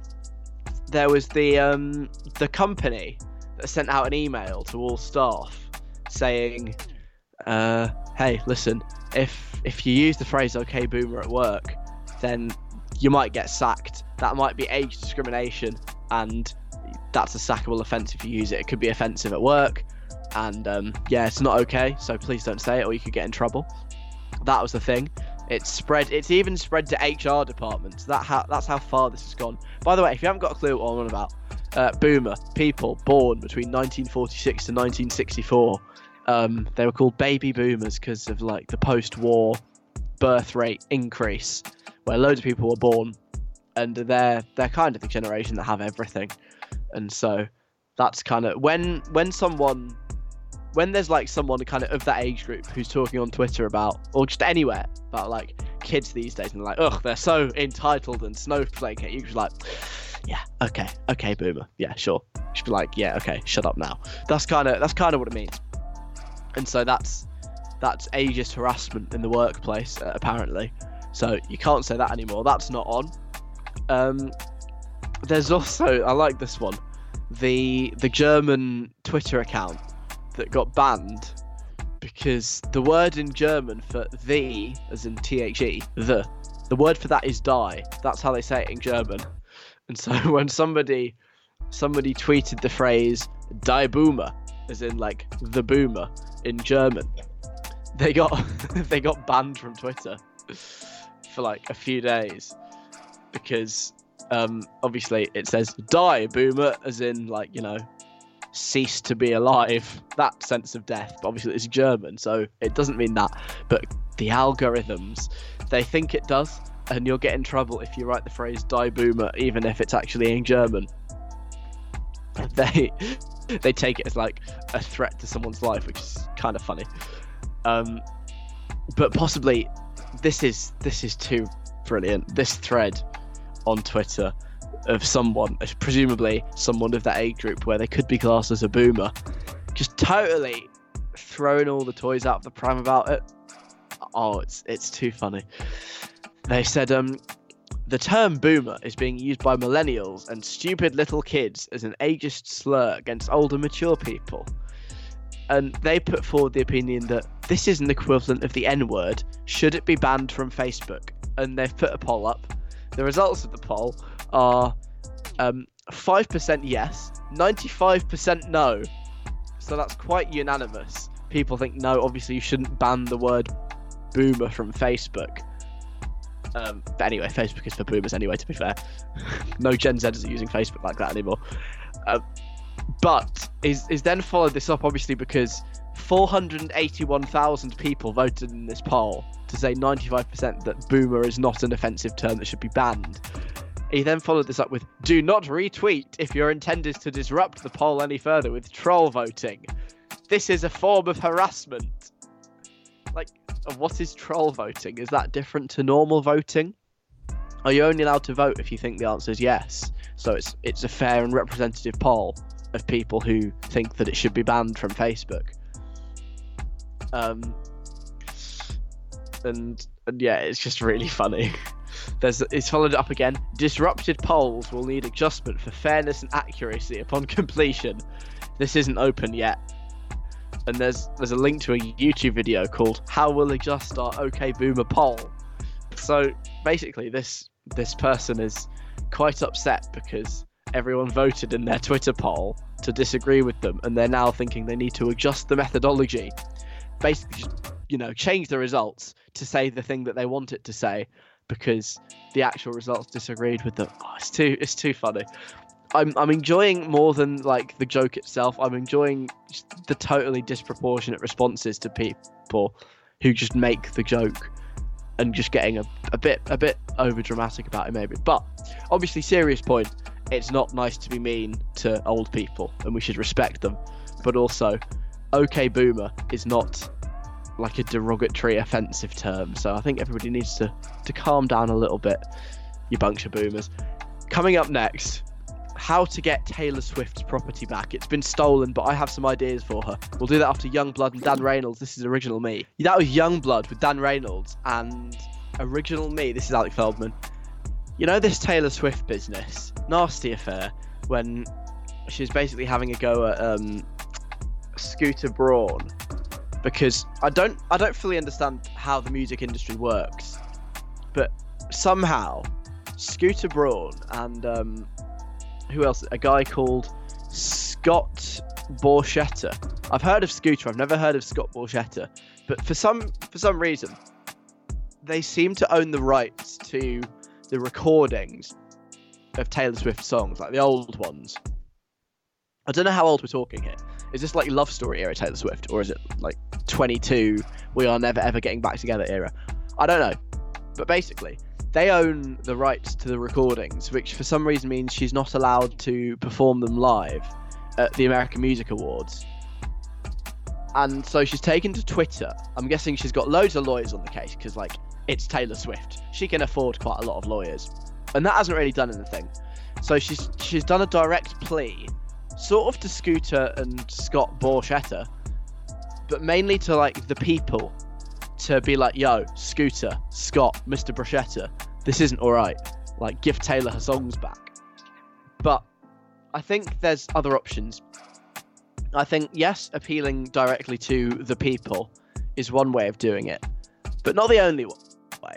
there was the um, the company that sent out an email to all staff saying, uh, "Hey, listen, if if you use the phrase "Okay, Boomer" at work, then you might get sacked. That might be age discrimination, and that's a sackable offence if you use it. It could be offensive at work, and um, yeah, it's not okay. So please don't say it, or you could get in trouble." That was the thing. It's spread. It's even spread to HR departments. That how that's how far this has gone. By the way, if you haven't got a clue what I'm on about, uh, boomer people born between 1946 to 1964, um, they were called baby boomers because of like the post-war birth rate increase, where loads of people were born, and they're they're kind of the generation that have everything, and so that's kind of when when someone when there's like someone kind of of that age group who's talking on Twitter about, or just anywhere about like kids these days, and like, ugh, they're so entitled and snowflake. You're just like, yeah, okay, okay, boomer, yeah, sure. You should be like, yeah, okay, shut up now. That's kind of that's kind of what it means. And so that's that's ageist harassment in the workplace, uh, apparently. So you can't say that anymore. That's not on. Um, there's also I like this one, the the German Twitter account that got banned because the word in German for the, as in T H E, the, the word for that is die. That's how they say it in German. And so when somebody somebody tweeted the phrase die boomer, as in like the boomer in German, they got they got banned from Twitter for like a few days because um, obviously it says die boomer as in like you know cease to be alive. That sense of death but obviously it's german so it doesn't mean that. But the algorithms they think it does and you'll get in trouble if you write the phrase die boomer even if it's actually in german. They they take it as like a threat to someone's life which is kind of funny. Um but possibly this is this is too brilliant. This thread on twitter of someone, presumably someone of that age group where they could be classed as a boomer, just totally throwing all the toys out of the pram about it. Oh, it's it's too funny. They said um the term boomer is being used by millennials and stupid little kids as an ageist slur against older mature people. And they put forward the opinion that this is an equivalent of the N word. Should it be banned from Facebook? And they've put a poll up. The results of the poll are um, 5% yes, 95% no. So that's quite unanimous. People think no, obviously you shouldn't ban the word boomer from Facebook. Um, but anyway, Facebook is for boomers anyway, to be fair. no Gen Zers are using Facebook like that anymore. Uh, but is is then followed this up obviously because 481,000 people voted in this poll to say 95% that boomer is not an offensive term that should be banned. He then followed this up with Do not retweet if your intent is to disrupt the poll any further with troll voting. This is a form of harassment. Like, what is troll voting? Is that different to normal voting? Are you only allowed to vote if you think the answer is yes? So it's it's a fair and representative poll of people who think that it should be banned from Facebook. Um, and and yeah, it's just really funny. There's it's followed up again. Disrupted polls will need adjustment for fairness and accuracy upon completion. This isn't open yet. And there's there's a link to a YouTube video called "How We'll Adjust Our OK Boomer Poll." So basically, this this person is quite upset because everyone voted in their Twitter poll to disagree with them, and they're now thinking they need to adjust the methodology. Basically, you know, change the results to say the thing that they want it to say because the actual results disagreed with them. Oh, it's too it's too funny. I'm I'm enjoying more than like the joke itself. I'm enjoying the totally disproportionate responses to people who just make the joke and just getting a, a bit a bit over dramatic about it maybe. But obviously serious point, it's not nice to be mean to old people and we should respect them. But also, okay boomer is not like a derogatory offensive term. So I think everybody needs to to calm down a little bit, you bunch of boomers. Coming up next, how to get Taylor Swift's property back. It's been stolen, but I have some ideas for her. We'll do that after Yungblud and Dan Reynolds. This is Original Me. That was Yungblud with Dan Reynolds and Original Me. This is Alec Feldman. You know this Taylor Swift business? Nasty affair when she's basically having a go at um, Scooter Braun because I don't I don't fully understand how the music industry works, but somehow Scooter Braun and um, who else? A guy called Scott Borchetta. I've heard of Scooter. I've never heard of Scott Borchetta, but for some for some reason, they seem to own the rights to the recordings of Taylor Swift songs, like the old ones. I don't know how old we're talking here. Is this like love story era Taylor Swift, or is it like 22? We are never ever getting back together era. I don't know, but basically, they own the rights to the recordings, which for some reason means she's not allowed to perform them live at the American Music Awards. And so she's taken to Twitter. I'm guessing she's got loads of lawyers on the case because, like, it's Taylor Swift. She can afford quite a lot of lawyers, and that hasn't really done anything. So she's she's done a direct plea, sort of to Scooter and Scott Borchetta, but mainly to like the people to be like, yo, Scooter, Scott, Mr. Bruschetta, this isn't alright. Like, give Taylor her songs back. But I think there's other options. I think, yes, appealing directly to the people is one way of doing it, but not the only way.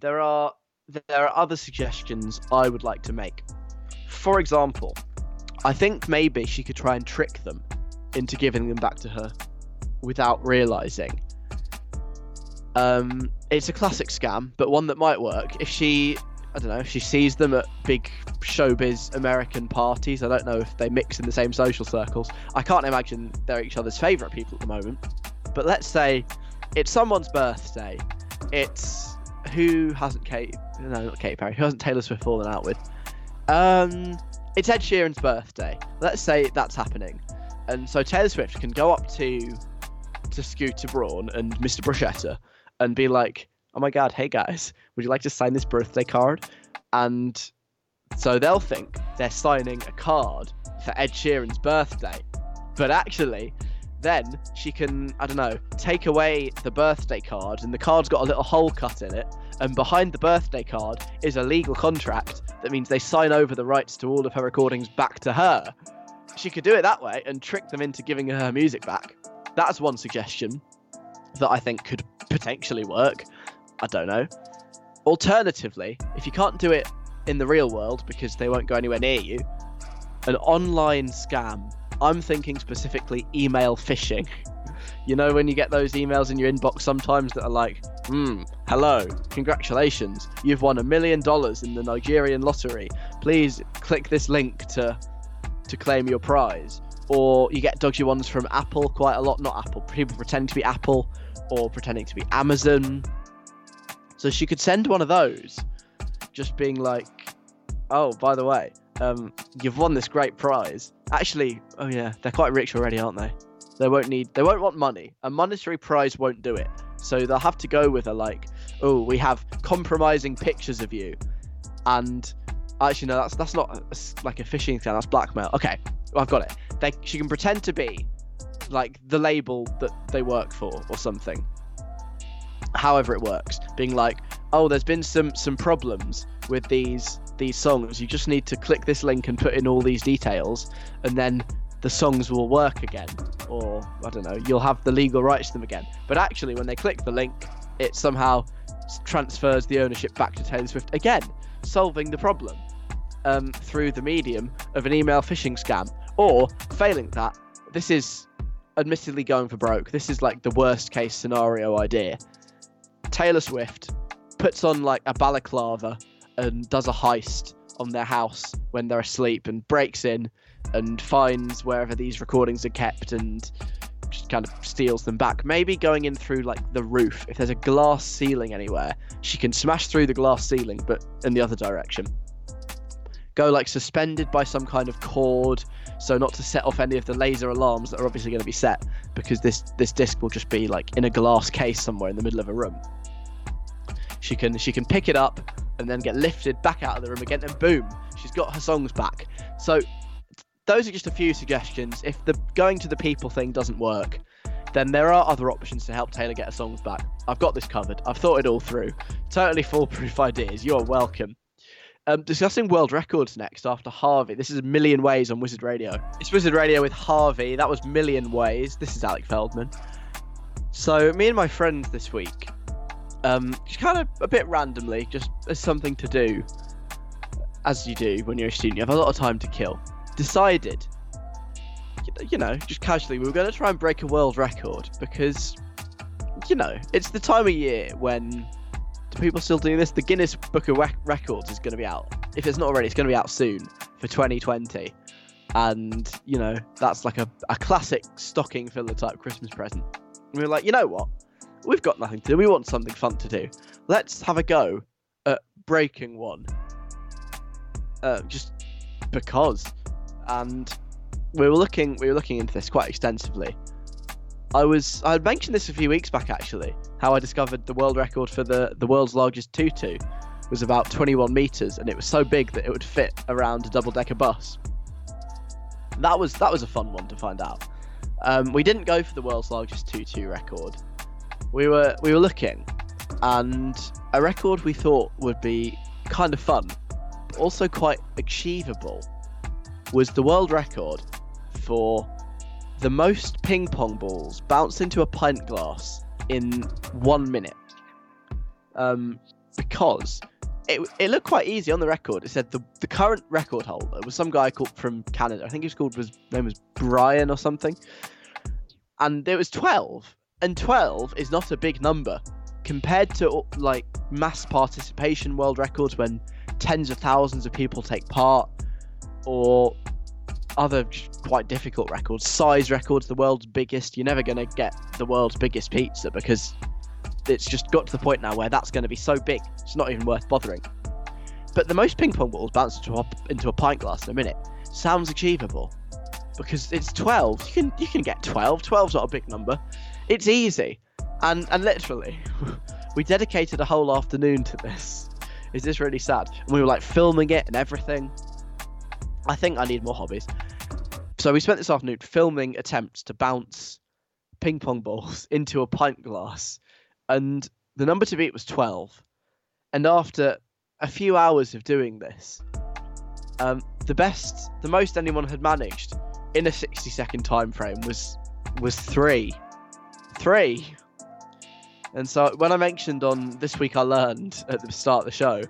There are there are other suggestions I would like to make. For example, I think maybe she could try and trick them into giving them back to her without realizing um, it's a classic scam, but one that might work if she, I don't know, if she sees them at big showbiz American parties. I don't know if they mix in the same social circles. I can't imagine they're each other's favorite people at the moment. But let's say it's someone's birthday. It's who hasn't Kate? No, not Kate Perry. Who hasn't Taylor Swift fallen out with? Um, it's Ed Sheeran's birthday. Let's say that's happening, and so Taylor Swift can go up to to Scooter Braun and Mr. Bruschetta and be like, "Oh my God, hey guys, would you like to sign this birthday card?" And so they'll think they're signing a card for Ed Sheeran's birthday, but actually, then she can, I don't know, take away the birthday card, and the card's got a little hole cut in it, and behind the birthday card is a legal contract that means they sign over the rights to all of her recordings back to her. She could do it that way and trick them into giving her music back. That's one suggestion that I think could potentially work. I don't know. Alternatively, if you can't do it in the real world because they won't go anywhere near you, an online scam. I'm thinking specifically email phishing. You know, when you get those emails in your inbox sometimes that are like, hmm, hello, congratulations, you've won a million dollars in the Nigerian lottery. Please click this link to to claim your prize. Or you get dodgy ones from Apple quite a lot, not Apple, people pretending to be Apple or pretending to be Amazon. So she could send one of those, just being like, "Oh, by the way, um, you've won this great prize." Actually, oh yeah, they're quite rich already, aren't they? They won't need, they won't want money. A monetary prize won't do it. So they'll have to go with a like, "Oh, we have compromising pictures of you," and actually no, that's that's not a like a phishing scam. That's blackmail. Okay, well, I've got it. They she can pretend to be like the label that they work for or something however it works being like oh there's been some some problems with these these songs. You just need to click this link and put in all these details and then the songs will work again. Or i don't know you'll have the legal rights to them again. But actually when they click the link it somehow transfers the ownership back to taylor swift again solving the problem um, through the medium of an email phishing scam. Or failing that this is admittedly going for broke. This is like the worst case scenario idea. Taylor Swift puts on like a balaclava and does a heist on their house when they're asleep and breaks in and finds wherever these recordings are kept and just kind of steals them back. Maybe going in through like the roof. If there's a glass ceiling anywhere, she can smash through the glass ceiling but in the other direction. Go like suspended by some kind of cord so not to set off any of the laser alarms that are obviously going to be set because this this disc will just be like in a glass case somewhere in the middle of a room she can she can pick it up and then get lifted back out of the room again and boom she's got her songs back so those are just a few suggestions if the going to the people thing doesn't work then there are other options to help taylor get her songs back i've got this covered i've thought it all through totally foolproof ideas you're welcome um, discussing world records next after HRVY. This is a million ways on Wizard Radio. It's Wizard Radio with HRVY. That was million ways. This is Alec Feldman. So me and my friends this week, um, just kind of a bit randomly, just as something to do, as you do when you're a student, you have a lot of time to kill. Decided, you- know, just casually, we were going to try and break a world record because, you know, it's the time of year when do people still do this? The Guinness Book of Rec- Records is going to be out. If it's not already, it's going to be out soon for 2020. And, you know, that's like a, a classic stocking filler type Christmas present. And we were like, you know what? We've got nothing to do. We want something fun to do. Let's have a go at breaking one. Uh, just because. And we were looking we were looking into this quite extensively. I was I had mentioned this a few weeks back actually, how I discovered the world record for the the world's largest tutu was about 21 meters and it was so big that it would fit around a double decker bus. That was that was a fun one to find out. Um, we didn't go for the world's largest tutu record. We were we were looking, and a record we thought would be kind of fun, also quite achievable, was the world record for the most ping pong balls bounced into a pint glass in one minute. Um, because it, it looked quite easy on the record. It said the, the current record holder was some guy called from Canada. I think he was called was name was Brian or something. And there was twelve, and twelve is not a big number compared to like mass participation world records when tens of thousands of people take part, or other quite difficult records. Size records, the world's biggest. You're never going to get the world's biggest pizza because it's just got to the point now where that's going to be so big, it's not even worth bothering. But the most ping pong balls bounced into a, into a pint glass in a minute sounds achievable because it's 12. You can you can get 12. 12's not a big number. It's easy, and and literally, we dedicated a whole afternoon to this. Is this really sad? And we were like filming it and everything. I think I need more hobbies. So we spent this afternoon filming attempts to bounce ping pong balls into a pint glass, and the number to beat was 12. And after a few hours of doing this, um, the best, the most anyone had managed in a 60 second time frame was was three, three. And so when I mentioned on this week, I learned at the start of the show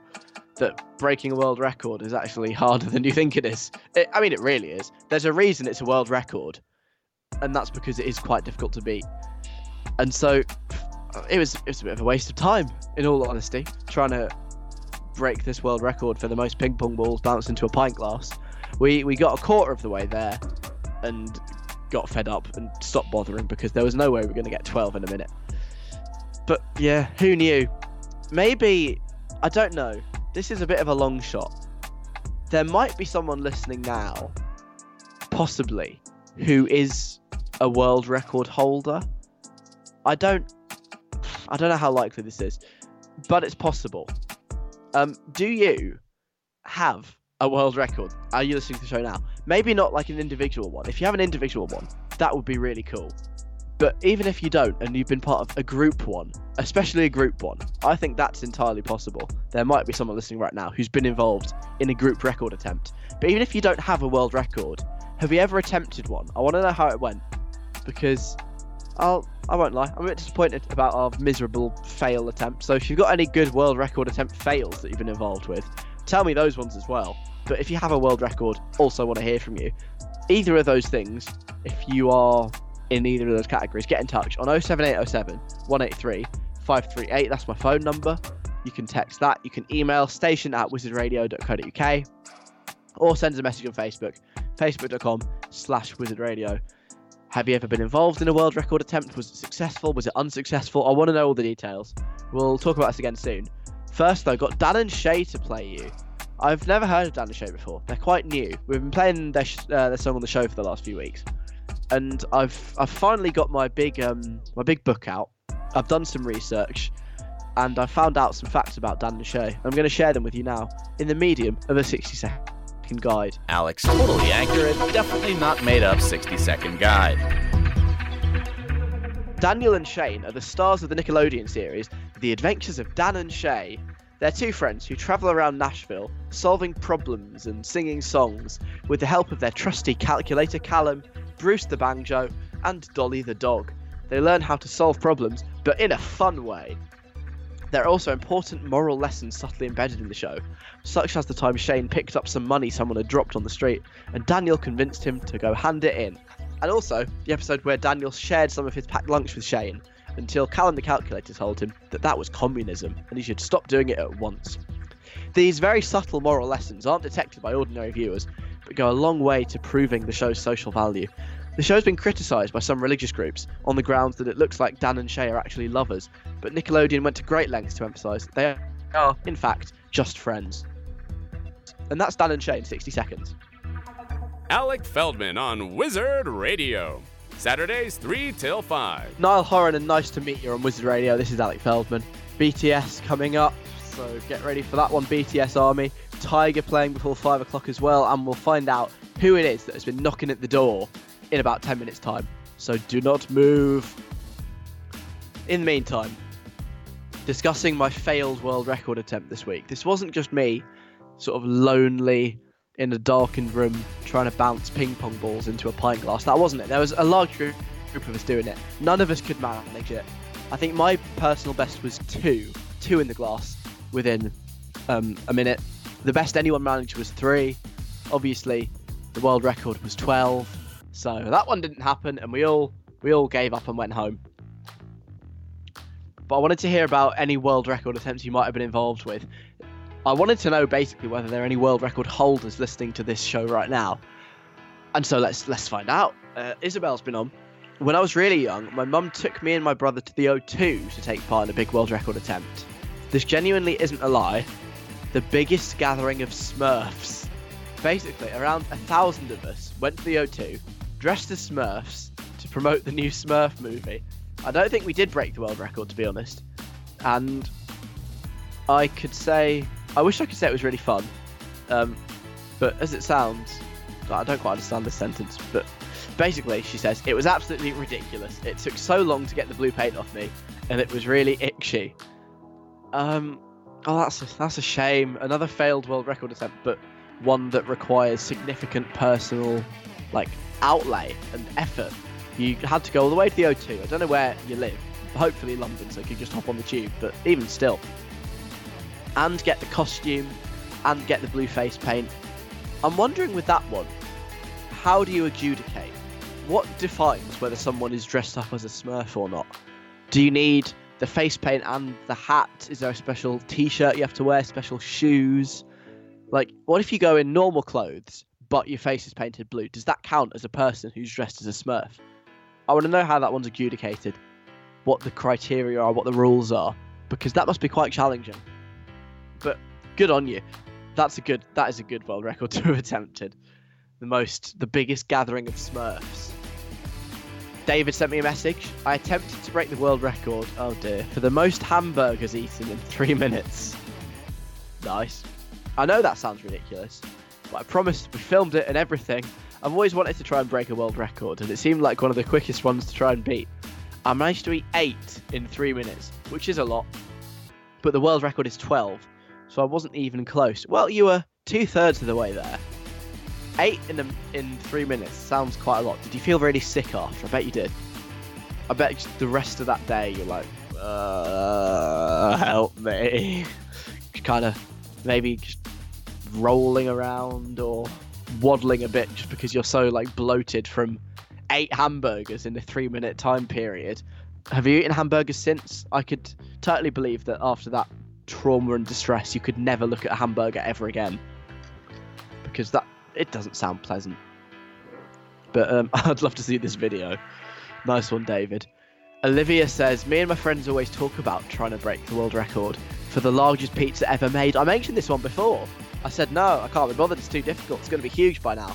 that breaking a world record is actually harder than you think it is. It, I mean, it really is. There's a reason it's a world record, and that's because it is quite difficult to beat. And so it was it was a bit of a waste of time, in all honesty, trying to break this world record for the most ping pong balls bounced into a pint glass. We we got a quarter of the way there, and got fed up and stopped bothering because there was no way we were going to get 12 in a minute. But yeah, who knew? maybe I don't know. This is a bit of a long shot. There might be someone listening now, possibly, who is a world record holder. I don't I don't know how likely this is, but it's possible. Um, do you have a world record? Are you listening to the show now? Maybe not like an individual one. If you have an individual one, that would be really cool. But even if you don't, and you've been part of a group one, especially a group one, I think that's entirely possible. There might be someone listening right now who's been involved in a group record attempt. But even if you don't have a world record, have you ever attempted one? I want to know how it went because I'll I won't lie, I'm a bit disappointed about our miserable fail attempt. So if you've got any good world record attempt fails that you've been involved with, tell me those ones as well. But if you have a world record, also want to hear from you. Either of those things, if you are in either of those categories, get in touch on 07807 183 538. That's my phone number. You can text that. You can email station at wizardradio.co.uk or send us a message on Facebook, facebook.com slash wizardradio. Have you ever been involved in a world record attempt? Was it successful? Was it unsuccessful? I want to know all the details. We'll talk about this again soon. First, though, got Dan and Shay to play you. I've never heard of Dan and Shay before. They're quite new. We've been playing their, sh- uh, their song on the show for the last few weeks, and I've I've finally got my big um my big book out. I've done some research, and I found out some facts about Dan and Shay. I'm going to share them with you now in the medium of a 60 second guide. Alex, totally accurate, definitely not made up 60 second guide. Daniel and Shane are the stars of the Nickelodeon series, The Adventures of Dan and Shay. They're two friends who travel around Nashville, solving problems and singing songs with the help of their trusty calculator Callum, Bruce the Banjo, and Dolly the dog. They learn how to solve problems, but in a fun way. There are also important moral lessons subtly embedded in the show, such as the time Shane picked up some money someone had dropped on the street, and Daniel convinced him to go hand it in. And also, the episode where Daniel shared some of his packed lunch with Shane, until Callum the calculator told him that that was communism and he should stop doing it at once. These very subtle moral lessons aren't detected by ordinary viewers, but go a long way to proving the show's social value. The show's been criticised by some religious groups on the grounds that it looks like Dan and Shay are actually lovers, but Nickelodeon went to great lengths to emphasise they are, in fact, just friends. And that's Dan and Shay in 60 seconds. Alec Feldman on Wizard Radio. Saturdays 3 till 5. Niall Horan, and nice to meet you on Wizard Radio. This is Alec Feldman. BTS coming up, so get ready for that one. BTS Army. Tiger playing before 5 o'clock as well, and we'll find out who it is that has been knocking at the door in about 10 minutes' time. So do not move. In the meantime, discussing my failed world record attempt this week. This wasn't just me, sort of lonely in a darkened room trying to bounce ping pong balls into a pint glass. That wasn't it. There was a large group of us doing it. None of us could manage it. I think my personal best was two, two in the glass within um, a minute. The best anyone managed was three. Obviously, the world record was 12. So that one didn't happen, and we all we all gave up and went home. But I wanted to hear about any world record attempts you might have been involved with. I wanted to know basically whether there are any world record holders listening to this show right now. And so let's let's find out. Uh, Isabel's been on. When I was really young, my mum took me and my brother to the O2 to take part in a big world record attempt. This genuinely isn't a lie. The biggest gathering of Smurfs. Basically, around a thousand of us went to the O2, dressed as Smurfs to promote the new Smurf movie. I don't think we did break the world record, to be honest. And I could say, I wish I could say it was really fun. Um, but as it sounds, I don't quite understand this sentence. But basically, she says it was absolutely ridiculous. It took so long to get the blue paint off me, and it was really itchy. Um, oh, that's a, that's a shame. Another failed world record attempt, but one that requires significant personal, like outlay and effort. You had to go all the way to the O2. I don't know where you live. Hopefully London, so you could just hop on the tube. But even still, and get the costume, and get the blue face paint. I'm wondering with that one, how do you adjudicate? What defines whether someone is dressed up as a Smurf or not? Do you need the face paint and the hat? Is there a special T-shirt you have to wear? Special shoes? Like, what if you go in normal clothes but your face is painted blue? Does that count as a person who's dressed as a Smurf? I want to know how that one's adjudicated, what the criteria are, what the rules are, because that must be quite challenging. But good on you. That's a good. That is a good world record to have attempted. The most, the biggest gathering of Smurfs. David sent me a message. I attempted to break the world record. Oh dear, for the most hamburgers eaten in three minutes. Nice. I know that sounds ridiculous, but I promised we filmed it and everything. I've always wanted to try and break a world record, and it seemed like one of the quickest ones to try and beat. I managed to eat eight in three minutes, which is a lot, but the world record is 12, so I wasn't even close. Well, you were two thirds of the way there. Eight in a, in three minutes sounds quite a lot. Did you feel really sick after? I bet you did. I bet the rest of that day you're like, uh, help me. kind of maybe just rolling around or waddling a bit just because you're so like bloated from eight hamburgers in a three minute time period. Have you eaten hamburgers since? I could totally believe that after that trauma and distress, you could never look at a hamburger ever again because that it doesn't sound pleasant. But um, I'd love to see this video. Nice one, David. Olivia says, Me and my friends always talk about trying to break the world record for the largest pizza ever made. I mentioned this one before. I said, No, I can't be bothered. It's too difficult. It's going to be huge by now.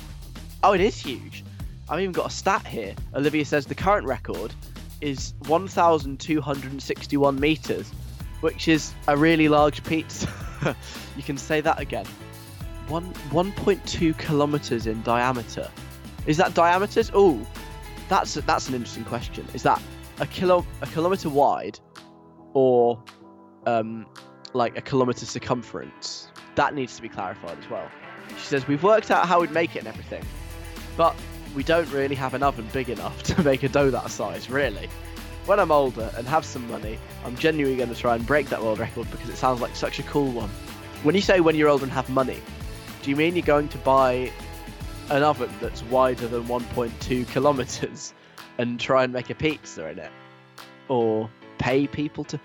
Oh, it is huge. I've even got a stat here. Olivia says the current record is 1,261 meters, which is a really large pizza. you can say that again. One 1.2 kilometers in diameter. Is that diameters? Oh, that's that's an interesting question. Is that a kilo a kilometer wide, or um, like a kilometer circumference? That needs to be clarified as well. She says we've worked out how we'd make it and everything, but we don't really have an oven big enough to make a dough that size. Really. When I'm older and have some money, I'm genuinely going to try and break that world record because it sounds like such a cool one. When you say when you're older and have money, do you mean you're going to buy an oven that's wider than 1.2 kilometers and try and make a pizza in it? Or pay people to.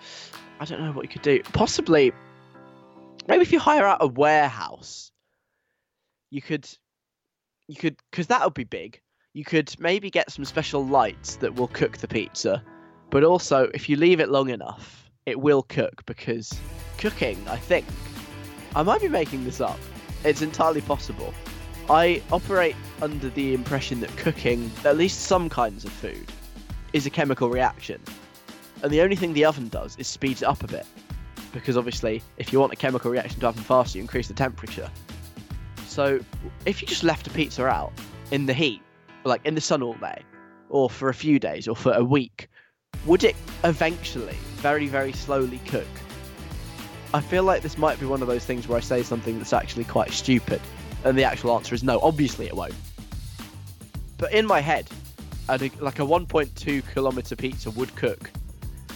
I don't know what you could do. Possibly, maybe if you hire out a warehouse, you could. You could. Because that would be big. You could maybe get some special lights that will cook the pizza. But also, if you leave it long enough, it will cook because cooking, I think. I might be making this up. It's entirely possible. I operate under the impression that cooking, at least some kinds of food, is a chemical reaction. And the only thing the oven does is speeds it up a bit. Because obviously, if you want a chemical reaction to happen faster, you increase the temperature. So, if you just left a pizza out in the heat, like in the sun all day, or for a few days, or for a week, would it eventually, very, very slowly cook? I feel like this might be one of those things where I say something that's actually quite stupid, and the actual answer is no. Obviously, it won't. But in my head, like a 1.2 kilometer pizza would cook,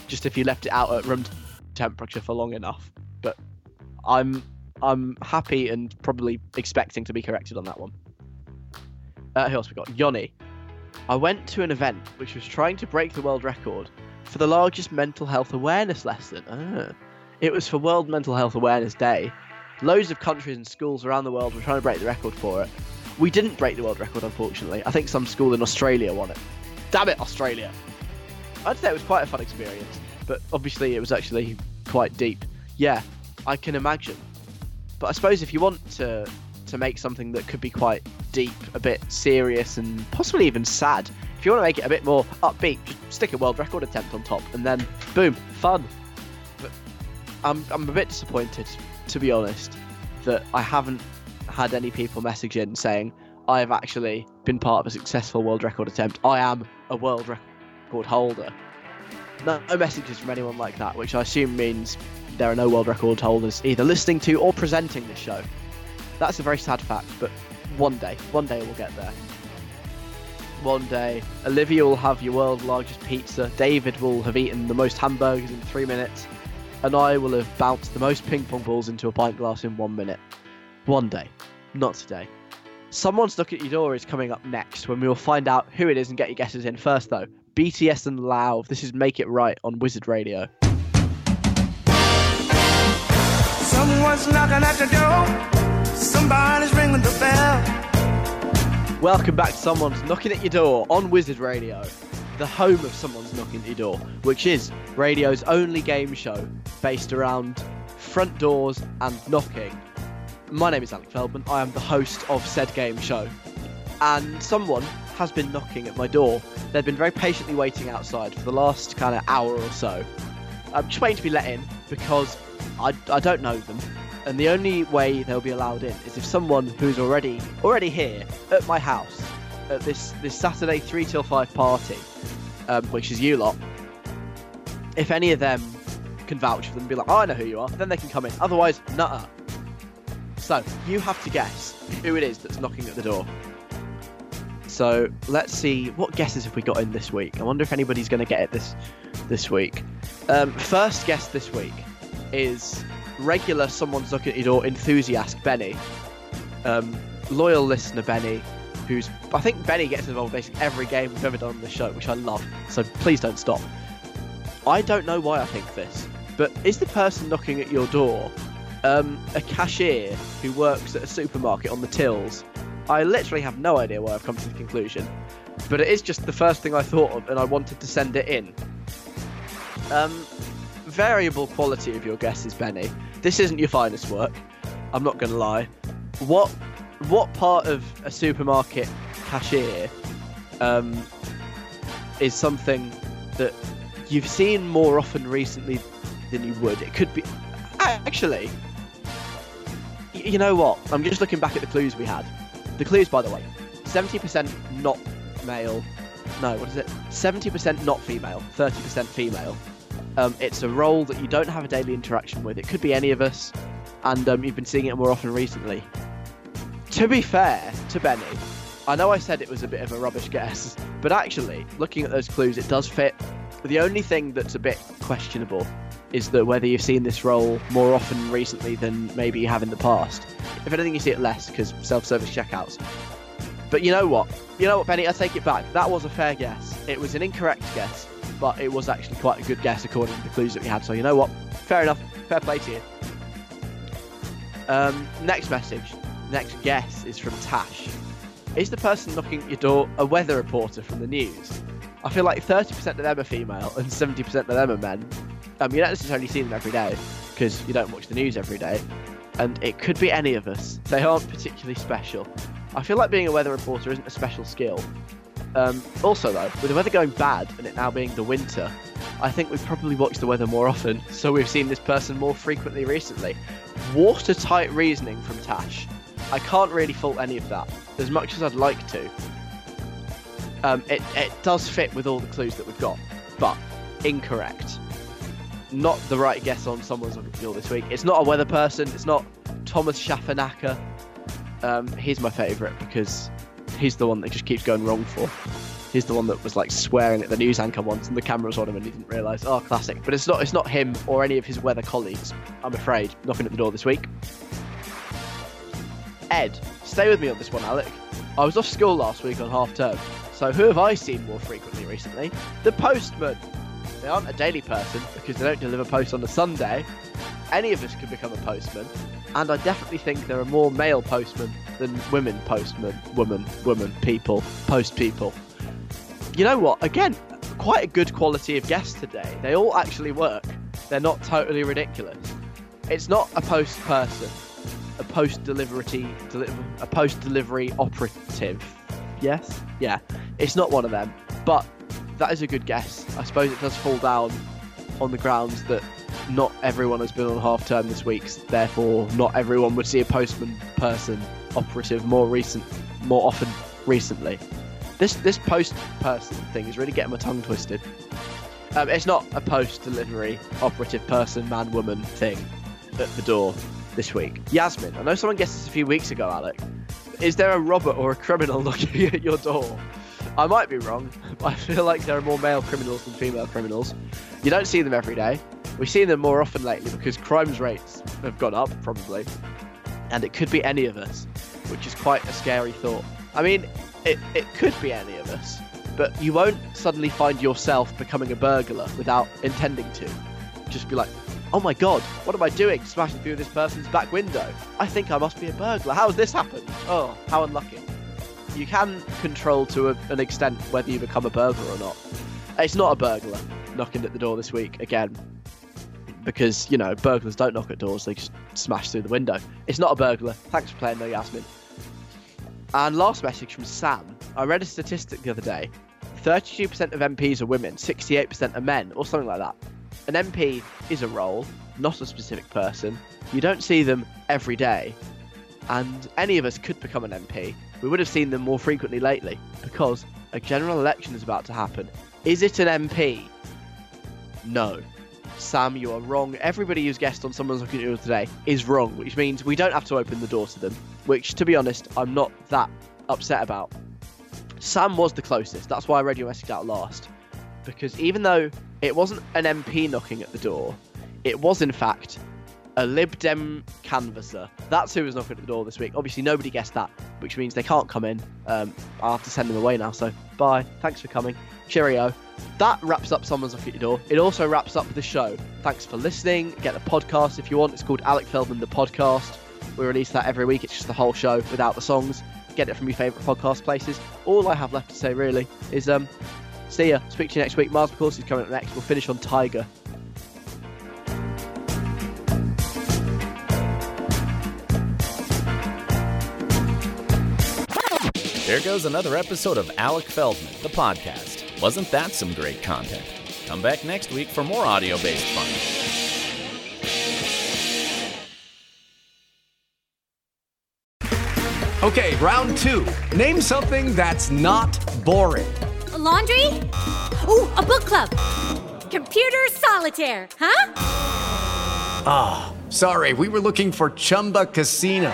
just if you left it out at room temperature for long enough. But I'm I'm happy and probably expecting to be corrected on that one. Uh, who else we got? Yoni. I went to an event which was trying to break the world record for the largest mental health awareness lesson. Ah. It was for World Mental Health Awareness Day. Loads of countries and schools around the world were trying to break the record for it. We didn't break the world record, unfortunately. I think some school in Australia won it. Damn it, Australia! I'd say it was quite a fun experience, but obviously it was actually quite deep. Yeah, I can imagine. But I suppose if you want to to make something that could be quite deep, a bit serious, and possibly even sad, if you want to make it a bit more upbeat, just stick a world record attempt on top, and then boom, fun. But I'm I'm a bit disappointed, to be honest, that I haven't had any people message in saying I've actually been part of a successful world record attempt. I am a world record holder. No, no messages from anyone like that, which I assume means there are no world record holders either listening to or presenting this show. That's a very sad fact, but one day, one day we'll get there. One day, Olivia will have your world's largest pizza, David will have eaten the most hamburgers in three minutes, and I will have bounced the most ping pong balls into a pint glass in one minute. One day, not today. Someone's Knock at Your Door is coming up next when we will find out who it is and get your guesses in. First, though, BTS and Lauv. This is Make It Right on Wizard Radio. Someone's knocking at the door. Somebody's ringing the bell. Welcome back to Someone's Knocking at Your Door on Wizard Radio. the home of someone's knocking at your door, which is radio's only game show based around front doors and knocking. My name is Alec Feldman. I am the host of said game show. And someone has been knocking at my door. They've been very patiently waiting outside for the last kind of hour or so. I'm just waiting to be let in because I, I don't know them. And the only way they'll be allowed in is if someone who's already already here at my house at this this Saturday three till five party, um, which is you lot. If any of them can vouch for them, be like, oh, I know who you are, then they can come in. Otherwise, nutter. So you have to guess who it is that's knocking at the door. So let's see what guesses have we got in this week. I wonder if anybody's going to get it this this week. Um, first guess this week is regular someone's looking at your door enthusiast Benny, um, loyal listener Benny, who's I think Benny gets involved in basically every game we've ever done on the show, which I love. So please don't stop. I don't know why I think this, but is the person knocking at your door um, a cashier who works at a supermarket on the tills? I literally have no idea why I've come to the conclusion, but it is just the first thing I thought of, and I wanted to send it in. Um, variable quality of your guesses, Benny. This isn't your finest work. I'm not going to lie. What what part of a supermarket cashier um, is something that you've seen more often recently than you would? It could be actually. You know what? I'm just looking back at the clues we had. The clues, by the way, 70% not male. No, what is it? 70% not female, 30% female. Um, it's a role that you don't have a daily interaction with. It could be any of us, and um, you've been seeing it more often recently. To be fair to Benny, I know I said it was a bit of a rubbish guess, but actually, looking at those clues, it does fit. The only thing that's a bit questionable is that whether you've seen this role more often recently than maybe you have in the past. If anything, you see it less because self-service checkouts. But you know what? You know what, Benny? I take it back. That was a fair guess. It was an incorrect guess, but it was actually quite a good guess according to the clues that we had. So you know what? Fair enough. Fair play to you. Um, next message, next guess is from Tash. Is the person knocking at your door a weather reporter from the news? I feel like 30% of them are female and 70% of them are men. Um, you don't necessarily see them every day because you don't watch the news every day, and it could be any of us. They aren't particularly special. I feel like being a weather reporter isn't a special skill. Um, also, though, with the weather going bad and it now being the winter, I think we've probably watch the weather more often, so we've seen this person more frequently recently. Watertight reasoning from Tash. I can't really fault any of that, as much as I'd like to. Um, it, it does fit with all the clues that we've got, but incorrect. Not the right guess on someone's for this week. It's not a weather person. It's not Tomasz Schafernaker. Um, he's my favourite because he's the one that just keeps going wrong for. He's the one that was like swearing at the news anchor once, and the camera was on him, and he didn't realise. Oh, classic! But it's not. It's not him or any of his weather colleagues. I'm afraid knocking at the door this week. Ed, stay with me on this one, Alec. I was off school last week on half term, so who have I seen more frequently recently? The postman. They aren't a daily person because they don't deliver posts on a Sunday. Any of us could become a postman, and I definitely think there are more male postmen than women postmen, woman, woman, people, post people. You know what? Again, quite a good quality of guests today. They all actually work. They're not totally ridiculous. It's not a post person, a post delivery, a post delivery operative. Yes, yeah. It's not one of them, but that is a good guess. I suppose it does fall down on the grounds that not everyone has been on half term this week, therefore not everyone would see a postman person operative more recent, more often recently. This this post person thing is really getting my tongue twisted. Um, it's not a post delivery operative person, man, woman thing at the door this week. Yasmin, I know someone guessed this a few weeks ago, Alec. Is there a robber or a criminal knocking at your door? I might be wrong, but I feel like there are more male criminals than female criminals. You don't see them every day. We see them more often lately because crimes rates have gone up, probably. And it could be any of us, which is quite a scary thought. I mean, it, it could be any of us, but you won't suddenly find yourself becoming a burglar without intending to. Just be like, oh my god, what am I doing? Smashing through this person's back window. I think I must be a burglar. How has this happened? Oh, how unlucky. You can control to a, an extent whether you become a burglar or not. It's not a burglar knocking at the door this week again, because you know burglars don't knock at doors; they just smash through the window. It's not a burglar. Thanks for playing, though, Yasmin. And last message from Sam. I read a statistic the other day. 32% of MPs are women, 68% are men, or something like that. An MP is a role, not a specific person. You don't see them every day, and any of us could become an MP. We would have seen them more frequently lately because a general election is about to happen. Is it an MP? No. Sam, you are wrong. Everybody who's guessed on Someone's Looking at today is wrong, which means we don't have to open the door to them, which, to be honest, I'm not that upset about. Sam was the closest. That's why I read your message out last. Because even though it wasn't an MP knocking at the door, it was, in fact, a Lib Dem canvasser. That's who was knocking at the door this week. Obviously, nobody guessed that, which means they can't come in. Um, I'll have to send them away now. So, bye. Thanks for coming. Cheerio. That wraps up Someone's Look at Your Door. It also wraps up the show. Thanks for listening. Get the podcast if you want. It's called Alec Feldman, the podcast. We release that every week. It's just the whole show without the songs. Get it from your favourite podcast places. All I have left to say, really, is um, see ya. Speak to you next week. Mars, of course, is coming up next. We'll finish on Tiger. There goes another episode of Alec Feldman, the podcast. Wasn't that some great content? Come back next week for more audio based fun. Okay, round two. Name something that's not boring. A laundry? Ooh, a book club. Computer solitaire, huh? Ah, sorry, we were looking for Chumba Casino.